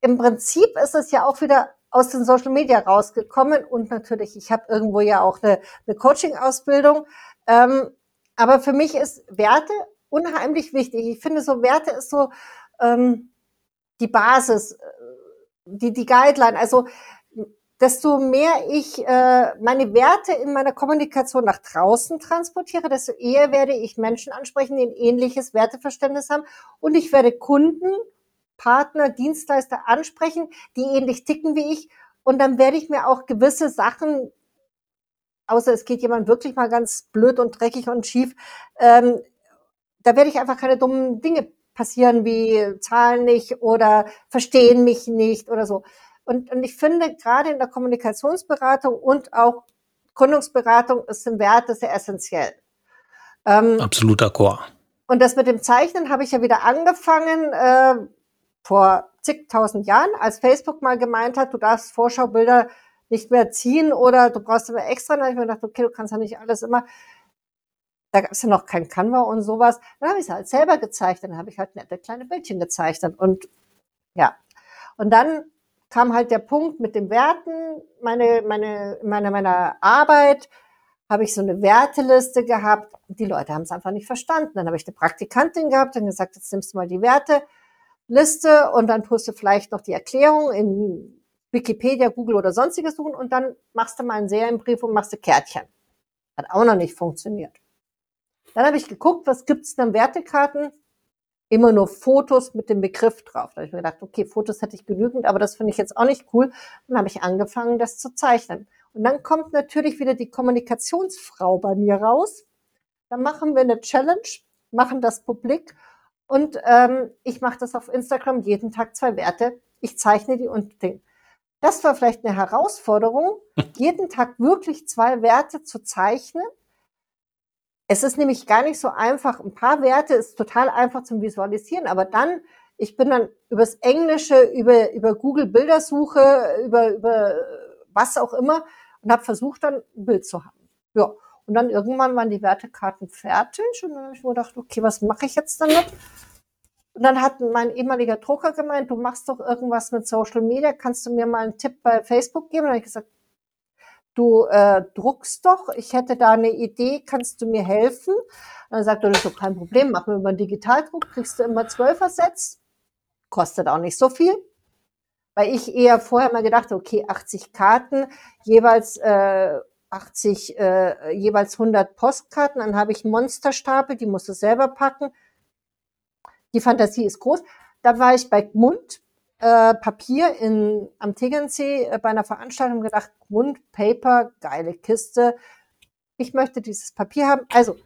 im Prinzip ist es ja auch wieder aus den Social Media rausgekommen und natürlich, ich habe irgendwo ja auch eine, eine Coaching-Ausbildung. Ähm, aber für mich ist Werte unheimlich wichtig. Ich finde, so Werte ist so ähm, die Basis, äh, die, die Guideline. Also desto mehr ich äh, meine Werte in meiner Kommunikation nach draußen transportiere, desto eher werde ich Menschen ansprechen, die ein ähnliches Werteverständnis haben. Und ich werde Kunden, Partner, Dienstleister ansprechen, die ähnlich ticken wie ich. Und dann werde ich mir auch gewisse Sachen, außer es geht jemand wirklich mal ganz blöd und dreckig und schief, ähm, da werde ich einfach keine dummen Dinge passieren wie zahlen nicht oder verstehen mich nicht oder so. Und, und ich finde, gerade in der Kommunikationsberatung und auch Gründungsberatung ist ein Wert sehr essentiell. Ähm, Absolut d'accord. Und das mit dem Zeichnen habe ich ja wieder angefangen äh, vor zigtausend Jahren, als Facebook mal gemeint hat, du darfst Vorschaubilder nicht mehr ziehen oder du brauchst immer extra. Dann habe ich mir gedacht, okay, du kannst ja nicht alles immer. Da gab es ja noch kein Canva und sowas. Dann habe ich es halt selber gezeichnet. Dann habe ich halt nette kleine Bildchen gezeichnet. Und ja. Und dann kam halt der Punkt mit den Werten. Meine, meine, meine, meiner Arbeit habe ich so eine Werteliste gehabt. Die Leute haben es einfach nicht verstanden. Dann habe ich eine Praktikantin gehabt und gesagt, jetzt nimmst du mal die Werteliste und dann du vielleicht noch die Erklärung in Wikipedia, Google oder sonstiges suchen und dann machst du mal einen Serienbrief und machst du Kärtchen. Hat auch noch nicht funktioniert. Dann habe ich geguckt, was gibt's denn Wertekarten? Immer nur Fotos mit dem Begriff drauf. Da habe ich mir gedacht, okay, Fotos hätte ich genügend, aber das finde ich jetzt auch nicht cool. Dann habe ich angefangen, das zu zeichnen. Und dann kommt natürlich wieder die Kommunikationsfrau bei mir raus. Dann machen wir eine Challenge, machen das publik und ähm, ich mache das auf Instagram jeden Tag zwei Werte. Ich zeichne die und Ding. Das war vielleicht eine Herausforderung, jeden Tag wirklich zwei Werte zu zeichnen es ist nämlich gar nicht so einfach. Ein paar Werte ist total einfach zum Visualisieren, aber dann, ich bin dann übers Englische, über, über Google Bildersuche, über, über was auch immer und habe versucht, dann ein Bild zu haben. Ja. Und dann irgendwann waren die Wertekarten fertig und dann habe ich mir gedacht, okay, was mache ich jetzt damit? Und dann hat mein ehemaliger Drucker gemeint, du machst doch irgendwas mit Social Media, kannst du mir mal einen Tipp bei Facebook geben? Und dann habe ich gesagt, du äh, druckst doch, ich hätte da eine Idee, kannst du mir helfen? Und dann sagt er, das ist doch kein Problem, machen wir über einen Digitaldruck, kriegst du immer zwölfer Sets, kostet auch nicht so viel. Weil ich eher vorher mal gedacht, okay, 80 Karten, jeweils äh, 80, äh, jeweils 100 Postkarten, dann habe ich Monsterstapel, die musst du selber packen. Die Fantasie ist groß. Da war ich bei Mund, äh, Papier in, am Tegernsee äh, bei einer Veranstaltung gedacht, Grund, Paper, geile Kiste. Ich möchte dieses Papier haben. Also,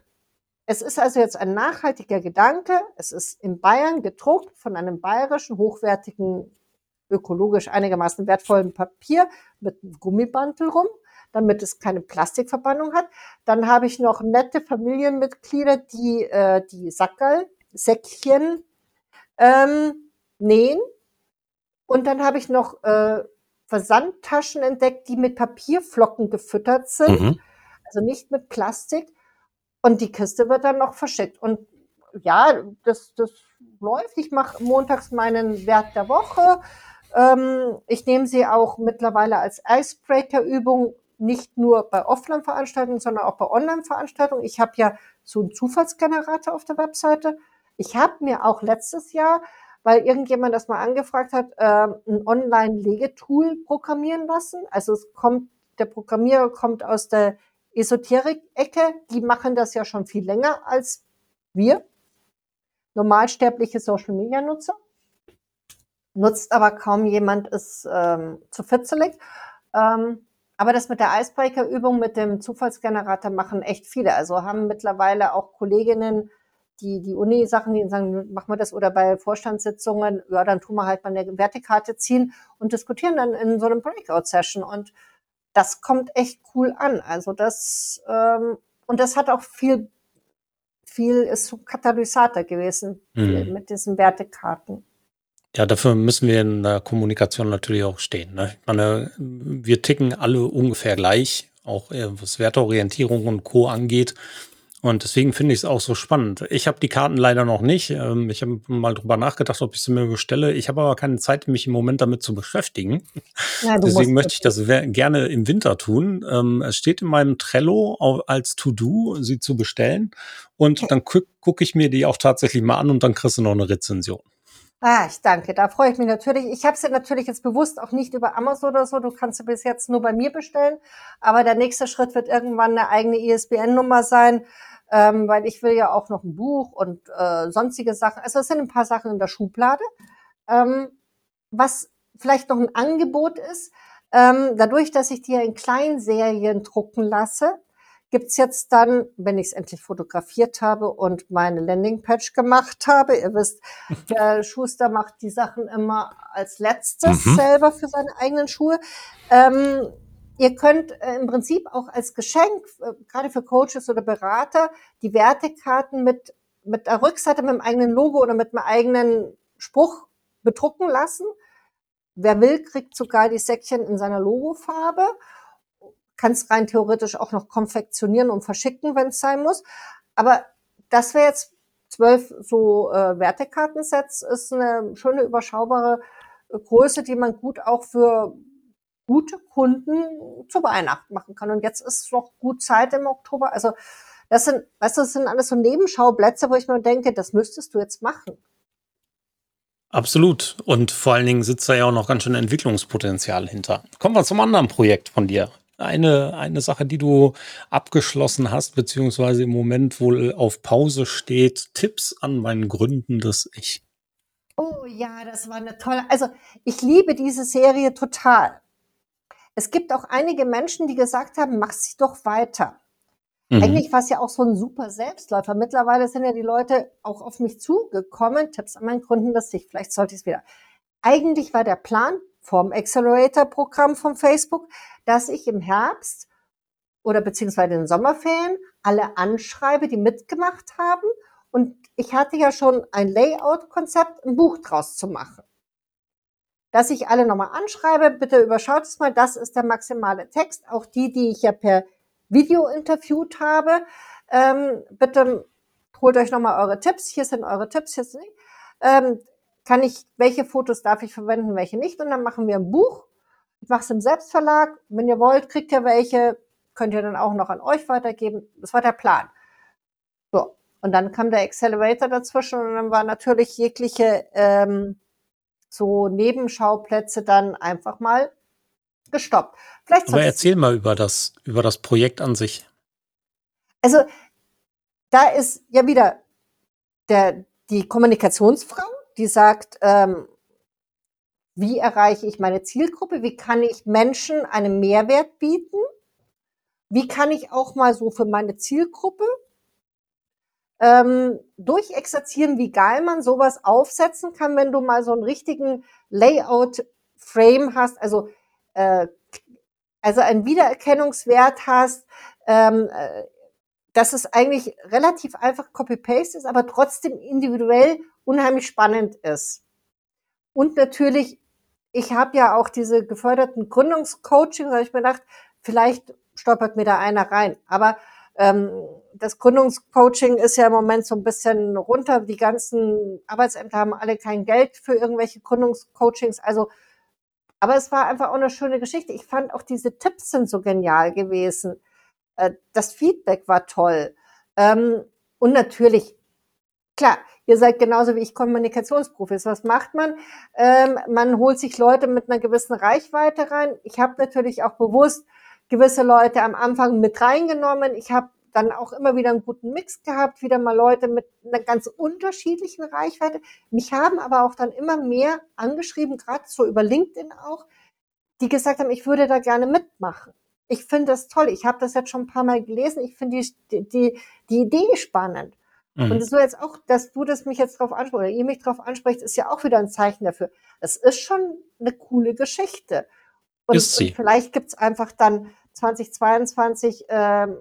es ist also jetzt ein nachhaltiger Gedanke. Es ist in Bayern gedruckt von einem bayerischen, hochwertigen, ökologisch einigermaßen wertvollen Papier mit einem Gummibantel rum. damit es keine Plastikverbannung hat. Dann habe ich noch nette Familienmitglieder, die äh, die Sackerl, Säckchen ähm, nähen. Und dann habe ich noch äh, Versandtaschen entdeckt, die mit Papierflocken gefüttert sind. Mhm. Also nicht mit Plastik. Und die Kiste wird dann noch verschickt. Und ja, das, das läuft. Ich mache montags meinen Wert der Woche. Ähm, ich nehme sie auch mittlerweile als Icebreaker-Übung, nicht nur bei Offline-Veranstaltungen, sondern auch bei Online-Veranstaltungen. Ich habe ja so einen Zufallsgenerator auf der Webseite. Ich habe mir auch letztes Jahr, weil irgendjemand das mal angefragt hat, äh, ein Online-Legetool programmieren lassen. Also es kommt, der Programmierer kommt aus der Esoterik-Ecke. Die machen das ja schon viel länger als wir normalsterbliche Social-Media-Nutzer. Nutzt aber kaum jemand, ist ähm, zu fitzelig. Ähm, aber das mit der Icebreaker-Übung, mit dem Zufallsgenerator machen echt viele. Also haben mittlerweile auch Kolleginnen, die die Uni-Sachen, die sagen, machen wir das oder bei Vorstandssitzungen, ja, dann tun wir halt mal eine Wertekarte ziehen und diskutieren dann in so einem Breakout-Session. Und das kommt echt cool an. Also das, ähm, und das hat auch viel viel ist so Katalysator gewesen mhm. mit diesen Wertekarten. Ja, dafür müssen wir in der Kommunikation natürlich auch stehen. Ne? Ich meine, wir ticken alle ungefähr gleich, auch was Werteorientierung und Co. angeht. Und deswegen finde ich es auch so spannend. Ich habe die Karten leider noch nicht. Ähm, ich habe mal drüber nachgedacht, ob ich sie mir bestelle. Ich habe aber keine Zeit, mich im Moment damit zu beschäftigen. Ja, deswegen möchte ich das gerne im Winter tun. Ähm, es steht in meinem Trello als To-Do, sie zu bestellen. Und dann gucke guck ich mir die auch tatsächlich mal an und dann kriegst du noch eine Rezension. Ah, ich danke. Da freue ich mich natürlich. Ich habe sie natürlich jetzt bewusst auch nicht über Amazon oder so. Du kannst sie bis jetzt nur bei mir bestellen. Aber der nächste Schritt wird irgendwann eine eigene ISBN-Nummer sein ähm, weil ich will ja auch noch ein Buch und äh, sonstige Sachen. Also es sind ein paar Sachen in der Schublade. Ähm, was vielleicht noch ein Angebot ist, ähm, dadurch, dass ich die ja in Kleinserien drucken lasse, gibt's jetzt dann, wenn ich es endlich fotografiert habe und meine Landingpage gemacht habe, ihr wisst, der Schuster macht die Sachen immer als letztes mhm. selber für seine eigenen Schuhe. Ähm, Ihr könnt äh, im Prinzip auch als Geschenk, äh, gerade für Coaches oder Berater, die Wertekarten mit, mit der Rückseite, mit dem eigenen Logo oder mit einem eigenen Spruch bedrucken lassen. Wer will, kriegt sogar die Säckchen in seiner Logofarbe. Kann es rein theoretisch auch noch konfektionieren und verschicken, wenn es sein muss. Aber das wäre jetzt zwölf so äh, Wertekartensets, ist eine schöne überschaubare äh, Größe, die man gut auch für gute Kunden zu Weihnachten machen kann. Und jetzt ist noch gut Zeit im Oktober. Also das sind, weißt du, das sind alles so Nebenschauplätze, wo ich mir denke, das müsstest du jetzt machen. Absolut. Und vor allen Dingen sitzt da ja auch noch ganz schön Entwicklungspotenzial hinter. Kommen wir zum anderen Projekt von dir. Eine, eine Sache, die du abgeschlossen hast, beziehungsweise im Moment wohl auf Pause steht. Tipps an meinen Gründen des Ich. Oh ja, das war eine tolle. Also ich liebe diese Serie total. Es gibt auch einige Menschen, die gesagt haben, mach sie doch weiter. Mhm. Eigentlich war es ja auch so ein super Selbstläufer. Mittlerweile sind ja die Leute auch auf mich zugekommen. Tipps an meinen Gründen das sich. Vielleicht sollte ich es wieder. Eigentlich war der Plan vom Accelerator-Programm von Facebook, dass ich im Herbst oder beziehungsweise in den Sommerferien alle anschreibe, die mitgemacht haben. Und ich hatte ja schon ein Layout-Konzept, ein Buch draus zu machen dass ich alle nochmal anschreibe, bitte überschaut es mal, das ist der maximale Text. Auch die, die ich ja per Video interviewt habe, ähm, bitte holt euch nochmal eure Tipps. Hier sind eure Tipps, hier sind ähm, kann ich, welche Fotos darf ich verwenden, welche nicht. Und dann machen wir ein Buch. Ich mache es im Selbstverlag. Wenn ihr wollt, kriegt ihr welche, könnt ihr dann auch noch an euch weitergeben. Das war der Plan. So. Und dann kam der Accelerator dazwischen und dann war natürlich jegliche ähm, so Nebenschauplätze dann einfach mal gestoppt. Vielleicht Aber erzähl mal über das, über das Projekt an sich. Also, da ist ja wieder der, die Kommunikationsfrau, die sagt, ähm, wie erreiche ich meine Zielgruppe? Wie kann ich Menschen einen Mehrwert bieten? Wie kann ich auch mal so für meine Zielgruppe ähm, durchexerzieren, wie geil man sowas aufsetzen kann, wenn du mal so einen richtigen Layout-Frame hast. Also äh, also einen Wiedererkennungswert hast, ähm, äh, dass es eigentlich relativ einfach Copy-Paste ist, aber trotzdem individuell unheimlich spannend ist. Und natürlich, ich habe ja auch diese geförderten Gründungscoachings, da habe ich mir gedacht, vielleicht stolpert mir da einer rein. Aber ähm, das Gründungscoaching ist ja im Moment so ein bisschen runter. Die ganzen Arbeitsämter haben alle kein Geld für irgendwelche Gründungscoachings. Also, aber es war einfach auch eine schöne Geschichte. Ich fand auch diese Tipps sind so genial gewesen. Äh, das Feedback war toll. Ähm, und natürlich, klar, ihr seid genauso wie ich Kommunikationsprofis. Was macht man? Ähm, man holt sich Leute mit einer gewissen Reichweite rein. Ich habe natürlich auch bewusst gewisse Leute am Anfang mit reingenommen. Ich habe dann auch immer wieder einen guten Mix gehabt, wieder mal Leute mit einer ganz unterschiedlichen Reichweite. Mich haben aber auch dann immer mehr angeschrieben, gerade so über LinkedIn auch, die gesagt haben, ich würde da gerne mitmachen. Ich finde das toll. Ich habe das jetzt schon ein paar Mal gelesen. Ich finde die, die, die Idee spannend. Mhm. Und so jetzt auch, dass du das mich jetzt drauf ansprichst oder ihr mich drauf anspricht, ist ja auch wieder ein Zeichen dafür. Es ist schon eine coole Geschichte. Und, und vielleicht gibt's einfach dann 2022 ähm,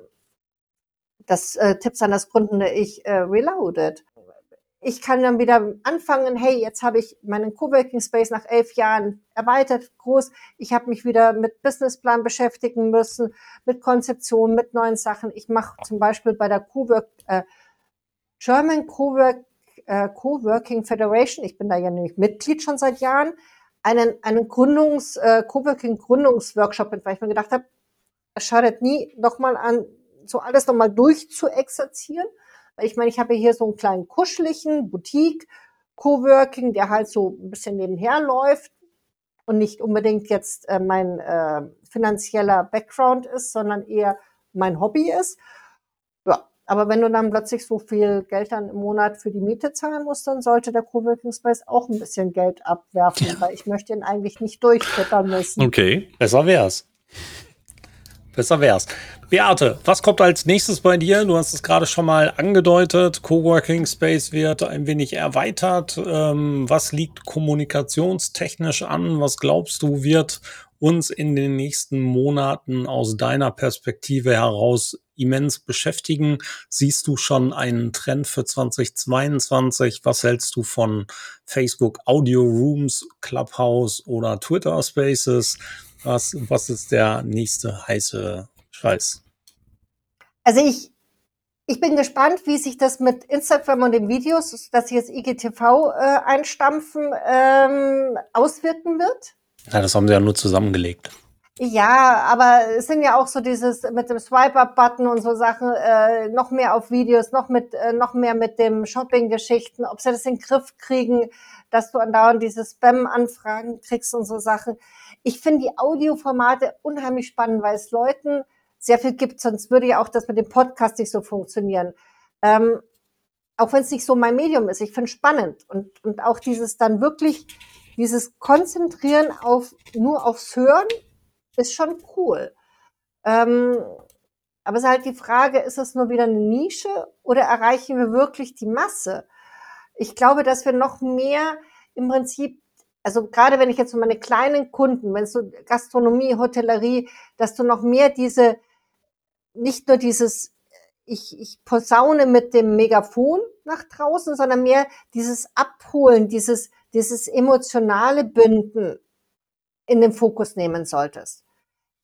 das äh, Tipps an das gründende Ich äh, reloaded. Ich kann dann wieder anfangen, hey, jetzt habe ich meinen Coworking Space nach elf Jahren erweitert, groß. Ich habe mich wieder mit Businessplan beschäftigen müssen, mit Konzeption, mit neuen Sachen. Ich mache zum Beispiel bei der Cowork, äh, German Cowork, äh, Coworking Federation, ich bin da ja nämlich Mitglied schon seit Jahren, einen, einen Gründungs, äh, Coworking Gründungsworkshop, weil ich mir gedacht habe, es schadet nie, nochmal an, so alles nochmal durchzuexerzieren. Ich meine, ich habe hier so einen kleinen kuscheligen Boutique, Coworking, der halt so ein bisschen nebenher läuft und nicht unbedingt jetzt äh, mein äh, finanzieller Background ist, sondern eher mein Hobby ist. Ja, aber wenn du dann plötzlich so viel Geld dann im Monat für die Miete zahlen musst, dann sollte der Coworking Space auch ein bisschen Geld abwerfen, weil ich möchte ihn eigentlich nicht durchfüttern müssen. Okay, besser wär's. Besser wär's. Beate, was kommt als nächstes bei dir? Du hast es gerade schon mal angedeutet. Coworking Space wird ein wenig erweitert. Ähm, was liegt kommunikationstechnisch an? Was glaubst du, wird uns in den nächsten Monaten aus deiner Perspektive heraus immens beschäftigen? Siehst du schon einen Trend für 2022? Was hältst du von Facebook Audio Rooms, Clubhouse oder Twitter Spaces? Was, was ist der nächste heiße Scheiß? Also ich, ich bin gespannt, wie sich das mit Instagram und den Videos, dass sie jetzt IGTV äh, einstampfen, ähm, auswirken wird. Ja, das haben sie ja nur zusammengelegt. Ja, aber es sind ja auch so dieses mit dem Swipe-Up-Button und so Sachen, äh, noch mehr auf Videos, noch mit, äh, noch mehr mit dem Shopping-Geschichten, ob sie das in den Griff kriegen, dass du andauernd diese Spam-Anfragen kriegst und so Sachen. Ich finde die Audioformate unheimlich spannend, weil es Leuten sehr viel gibt, sonst würde ja auch das mit dem Podcast nicht so funktionieren. Ähm, auch wenn es nicht so mein Medium ist, ich finde spannend und, und auch dieses dann wirklich, dieses Konzentrieren auf, nur aufs Hören ist schon cool. Ähm, aber es ist halt die Frage, ist es nur wieder eine Nische oder erreichen wir wirklich die Masse? Ich glaube, dass wir noch mehr im Prinzip also gerade wenn ich jetzt so meine kleinen Kunden, wenn es so Gastronomie, Hotellerie, dass du noch mehr diese, nicht nur dieses, ich, ich posaune mit dem Megafon nach draußen, sondern mehr dieses Abholen, dieses, dieses emotionale Binden in den Fokus nehmen solltest.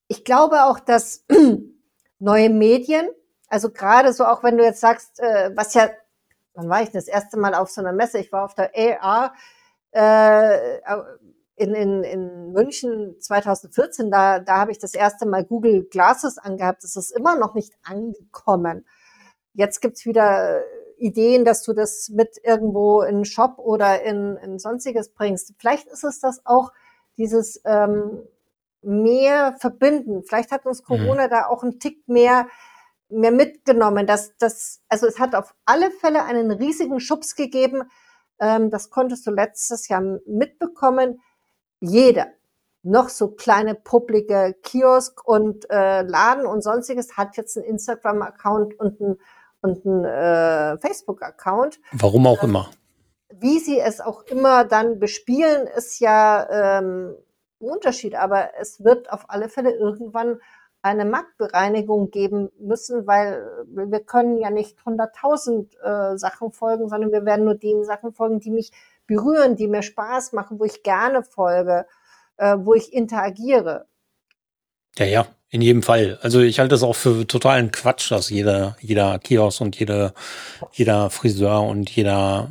Ich glaube auch, dass neue Medien, also gerade so auch wenn du jetzt sagst, äh, was ja, wann war ich das erste Mal auf so einer Messe? Ich war auf der AR äh, in, in, in München 2014, da, da habe ich das erste Mal Google Glasses angehabt. Das ist immer noch nicht angekommen. Jetzt gibt's wieder Ideen, dass du das mit irgendwo in einen Shop oder in, in sonstiges bringst. Vielleicht ist es das auch, dieses ähm, mehr verbinden. Vielleicht hat uns mhm. Corona mhm. da auch einen Tick mehr mehr mitgenommen. Dass, dass, also es hat auf alle Fälle einen riesigen Schubs gegeben, ähm, das konntest du letztes Jahr mitbekommen. Jeder, noch so kleine publike Kiosk und äh, Laden und sonstiges hat jetzt einen Instagram-Account und einen, und einen äh, Facebook-Account. Warum auch äh, immer. Wie sie es auch immer dann bespielen, ist ja ähm, Unterschied, aber es wird auf alle Fälle irgendwann eine Marktbereinigung geben müssen, weil wir können ja nicht 100.000 äh, Sachen folgen, sondern wir werden nur den Sachen folgen, die mich berühren, die mir Spaß machen, wo ich gerne folge, äh, wo ich interagiere. Ja, ja, in jedem Fall. Also ich halte es auch für totalen Quatsch, dass jeder, jeder Kiosk und jede, jeder Friseur und jeder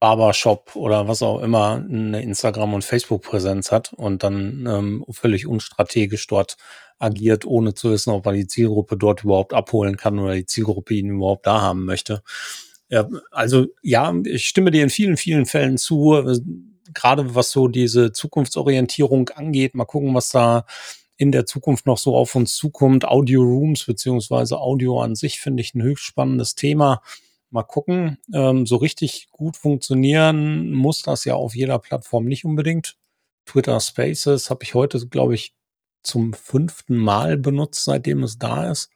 Barbershop oder was auch immer eine Instagram- und Facebook-Präsenz hat und dann ähm, völlig unstrategisch dort agiert, ohne zu wissen, ob er die Zielgruppe dort überhaupt abholen kann oder die Zielgruppe ihn überhaupt da haben möchte. Ja, also ja, ich stimme dir in vielen, vielen Fällen zu, gerade was so diese Zukunftsorientierung angeht. Mal gucken, was da in der Zukunft noch so auf uns zukommt. Audio Rooms beziehungsweise Audio an sich finde ich ein höchst spannendes Thema. Mal gucken. Ähm, so richtig gut funktionieren muss das ja auf jeder Plattform nicht unbedingt. Twitter Spaces habe ich heute, glaube ich, zum fünften Mal benutzt, seitdem es da ist.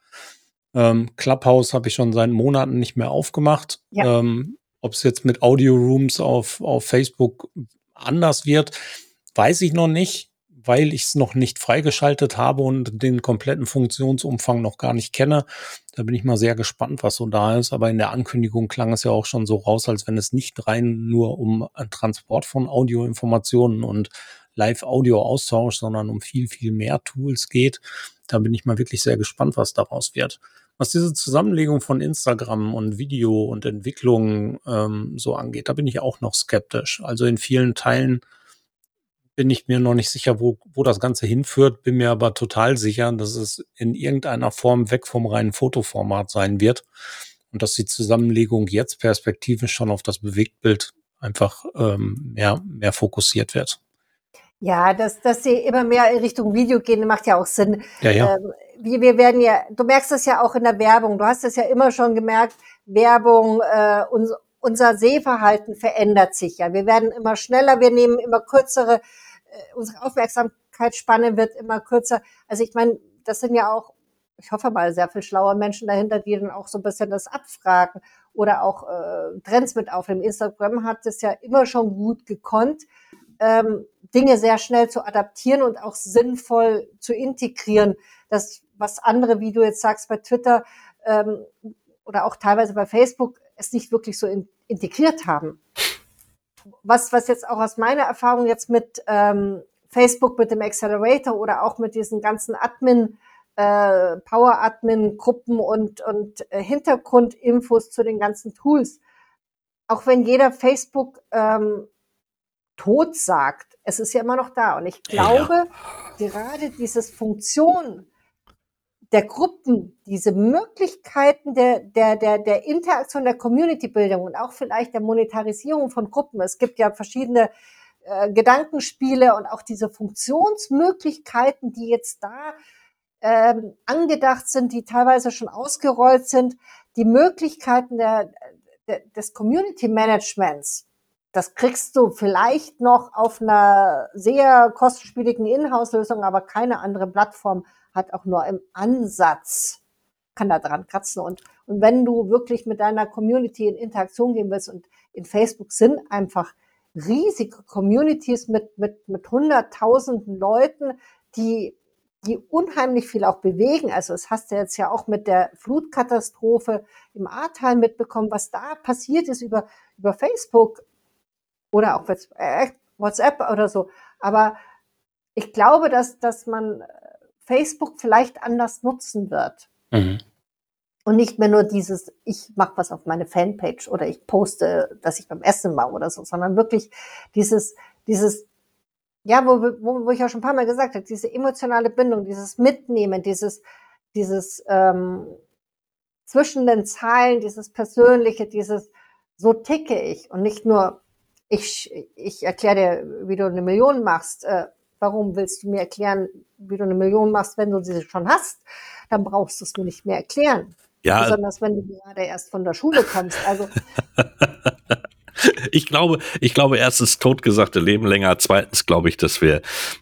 Ähm, Clubhouse habe ich schon seit Monaten nicht mehr aufgemacht. Ja. Ähm, Ob es jetzt mit Audio Rooms auf, auf Facebook anders wird, weiß ich noch nicht weil ich es noch nicht freigeschaltet habe und den kompletten Funktionsumfang noch gar nicht kenne. Da bin ich mal sehr gespannt, was so da ist. Aber in der Ankündigung klang es ja auch schon so raus, als wenn es nicht rein nur um Transport von Audioinformationen und Live-Audio-Austausch, sondern um viel, viel mehr Tools geht. Da bin ich mal wirklich sehr gespannt, was daraus wird. Was diese Zusammenlegung von Instagram und Video und Entwicklung ähm, so angeht, da bin ich auch noch skeptisch. Also in vielen Teilen bin ich mir noch nicht sicher, wo, wo das Ganze hinführt, bin mir aber total sicher, dass es in irgendeiner Form weg vom reinen Fotoformat sein wird und dass die Zusammenlegung jetzt perspektivisch schon auf das Bewegtbild einfach ähm, mehr, mehr fokussiert wird. Ja, dass, dass sie immer mehr in Richtung Video gehen, macht ja auch Sinn. Ja, ja. Ähm, wir, wir werden ja, du merkst das ja auch in der Werbung, du hast es ja immer schon gemerkt, Werbung, äh, uns, unser Sehverhalten verändert sich ja. Wir werden immer schneller, wir nehmen immer kürzere äh, unsere Aufmerksamkeitsspanne wird immer kürzer. Also ich meine, das sind ja auch, ich hoffe mal, sehr viel schlaue Menschen dahinter, die dann auch so ein bisschen das abfragen oder auch äh, Trends mit aufnehmen. Instagram hat es ja immer schon gut gekonnt, ähm, Dinge sehr schnell zu adaptieren und auch sinnvoll zu integrieren. Das, was andere, wie du jetzt sagst, bei Twitter ähm, oder auch teilweise bei Facebook es nicht wirklich so in, integriert haben was, was jetzt auch aus meiner Erfahrung jetzt mit ähm, Facebook, mit dem Accelerator oder auch mit diesen ganzen Admin, äh, Power-Admin-Gruppen und, und äh, Hintergrundinfos zu den ganzen Tools. Auch wenn jeder Facebook ähm, tot sagt, es ist ja immer noch da. Und ich glaube, ja. gerade dieses Funktion der Gruppen, diese Möglichkeiten der, der, der, der Interaktion, der Community-Bildung und auch vielleicht der Monetarisierung von Gruppen. Es gibt ja verschiedene äh, Gedankenspiele und auch diese Funktionsmöglichkeiten, die jetzt da ähm, angedacht sind, die teilweise schon ausgerollt sind, die Möglichkeiten der, der, des Community Managements, das kriegst du vielleicht noch auf einer sehr kostspieligen Inhouse-Lösung, aber keine andere Plattform hat auch nur im Ansatz, kann da dran kratzen. Und, und wenn du wirklich mit deiner Community in Interaktion gehen willst und in Facebook sind einfach riesige Communities mit, mit, mit hunderttausenden Leuten, die, die unheimlich viel auch bewegen. Also es hast du jetzt ja auch mit der Flutkatastrophe im Ahrtal mitbekommen, was da passiert ist über, über Facebook oder auch WhatsApp oder so. Aber ich glaube, dass, dass man Facebook vielleicht anders nutzen wird. Mhm. Und nicht mehr nur dieses, ich mache was auf meine Fanpage oder ich poste, dass ich beim Essen war oder so, sondern wirklich dieses, dieses, ja, wo, wo, wo ich ja schon ein paar Mal gesagt habe, diese emotionale Bindung, dieses Mitnehmen, dieses, dieses ähm, zwischen den Zeilen, dieses Persönliche, dieses, so ticke ich und nicht nur, ich, ich erkläre dir, wie du eine Million machst, äh, Warum willst du mir erklären, wie du eine Million machst, wenn du sie schon hast? Dann brauchst du es mir nicht mehr erklären. Ja. Besonders wenn du gerade erst von der Schule kommst. Also ich glaube, ich glaube erstens totgesagte Leben länger. Zweitens glaube ich, dass wir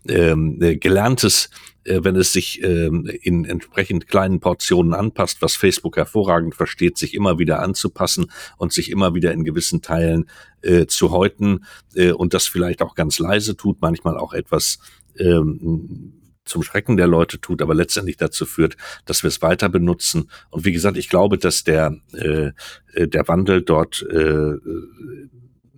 ähm, gelerntes äh, wenn es sich ähm, in entsprechend kleinen Portionen anpasst, was Facebook hervorragend versteht, sich immer wieder anzupassen und sich immer wieder in gewissen Teilen äh, zu häuten äh, und das vielleicht auch ganz leise tut, manchmal auch etwas ähm, zum Schrecken der Leute tut, aber letztendlich dazu führt, dass wir es weiter benutzen. Und wie gesagt, ich glaube, dass der, äh, äh der Wandel dort äh,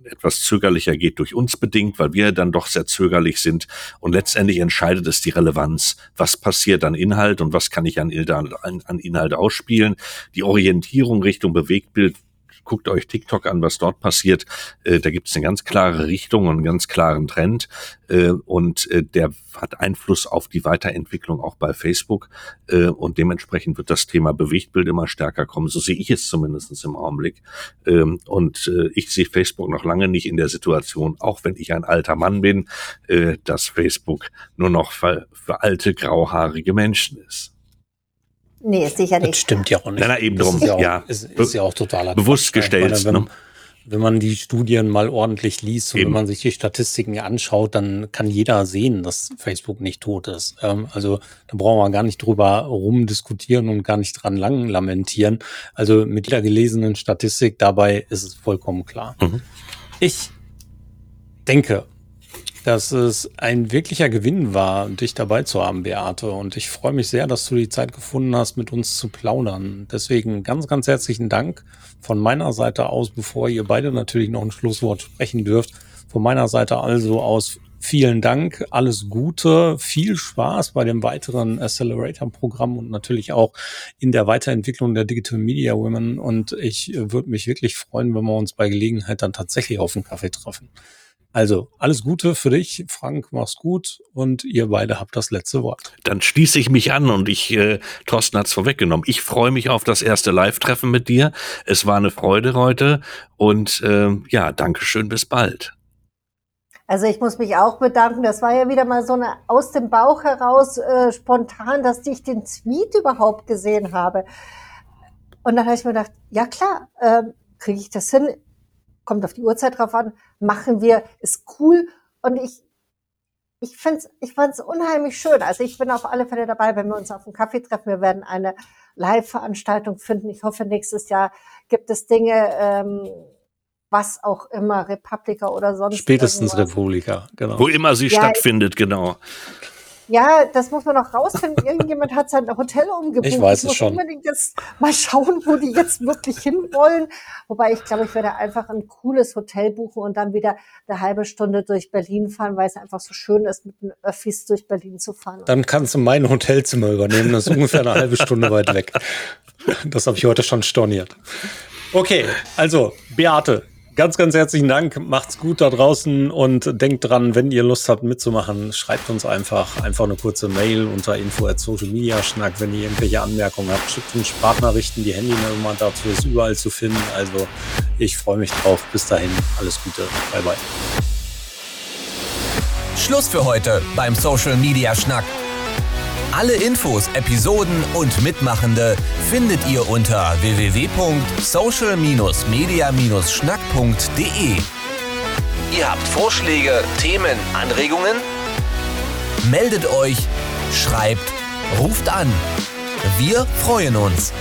etwas zögerlicher geht durch uns bedingt, weil wir dann doch sehr zögerlich sind. Und letztendlich entscheidet es die Relevanz. Was passiert an Inhalt und was kann ich an, Inhalt ausspielen? Die Orientierung Richtung Bewegtbild guckt euch TikTok an, was dort passiert. Äh, da gibt es eine ganz klare Richtung und einen ganz klaren Trend. Äh, und äh, der hat Einfluss auf die Weiterentwicklung auch bei Facebook. Äh, und dementsprechend wird das Thema Bewegtbild immer stärker kommen. So sehe ich es zumindest im Augenblick. Ähm, und äh, ich sehe Facebook noch lange nicht in der Situation, auch wenn ich ein alter Mann bin, äh, dass Facebook nur noch für, für alte, grauhaarige Menschen ist. Nee, sicher nicht. Das stimmt ja auch nicht. Na, eben drum, ist ja. Auch, ja. Ist, ist ja auch totaler Bewusst Quatsch. gestellt. Meine, wenn, ne? wenn man die Studien mal ordentlich liest und eben. wenn man sich die Statistiken anschaut, dann kann jeder sehen, dass Facebook nicht tot ist. Ähm, also da brauchen wir gar nicht drüber rumdiskutieren und gar nicht dran lang lamentieren. Also mit der gelesenen Statistik dabei ist es vollkommen klar. Mhm. Ich denke, dass es ein wirklicher Gewinn war, dich dabei zu haben, Beate. Und ich freue mich sehr, dass du die Zeit gefunden hast, mit uns zu plaudern. Deswegen ganz, ganz herzlichen Dank von meiner Seite aus, bevor ihr beide natürlich noch ein Schlusswort sprechen dürft. Von meiner Seite also aus vielen Dank, alles Gute, viel Spaß bei dem weiteren Accelerator-Programm und natürlich auch in der Weiterentwicklung der Digital Media Women. Und ich würde mich wirklich freuen, wenn wir uns bei Gelegenheit dann tatsächlich auf einen Kaffee treffen. Also alles Gute für dich, Frank, mach's gut und ihr beide habt das letzte Wort. Dann schließe ich mich an und ich, äh, Thorsten hat's vorweggenommen. Ich freue mich auf das erste Live-Treffen mit dir. Es war eine Freude heute und äh, ja, Dankeschön, bis bald. Also ich muss mich auch bedanken. Das war ja wieder mal so eine aus dem Bauch heraus äh, spontan, dass ich den Tweet überhaupt gesehen habe. Und dann habe ich mir gedacht, ja klar, äh, kriege ich das hin? Kommt auf die Uhrzeit drauf an, machen wir, ist cool. Und ich, ich finde ich fand es unheimlich schön. Also ich bin auf alle Fälle dabei, wenn wir uns auf einen Kaffee treffen. Wir werden eine Live-Veranstaltung finden. Ich hoffe, nächstes Jahr gibt es Dinge, ähm, was auch immer, Republika oder sonst. Spätestens irgendwas. Republika, genau. Wo immer sie ja, stattfindet, genau. Ja, das muss man noch rausfinden. Irgendjemand hat sein Hotel umgebucht. Ich weiß ich es schon. unbedingt jetzt mal schauen, wo die jetzt wirklich hinwollen. Wobei ich glaube, ich werde einfach ein cooles Hotel buchen und dann wieder eine halbe Stunde durch Berlin fahren, weil es einfach so schön ist, mit den Öffis durch Berlin zu fahren. Dann kannst du mein Hotelzimmer übernehmen. Das ist ungefähr eine halbe Stunde weit weg. Das habe ich heute schon storniert. Okay, also Beate, Ganz, ganz herzlichen Dank. Macht's gut da draußen und denkt dran, wenn ihr Lust habt mitzumachen, schreibt uns einfach einfach eine kurze Mail unter info at social media schnack. Wenn ihr irgendwelche Anmerkungen habt, schickt uns Sprachnachrichten. Die Handynummer dazu ist überall zu finden. Also ich freue mich drauf. Bis dahin, alles Gute. Bye bye. Schluss für heute beim Social Media Schnack. Alle Infos, Episoden und Mitmachende findet ihr unter www.social-media-schnack.de. Ihr habt Vorschläge, Themen, Anregungen? Meldet euch, schreibt, ruft an. Wir freuen uns.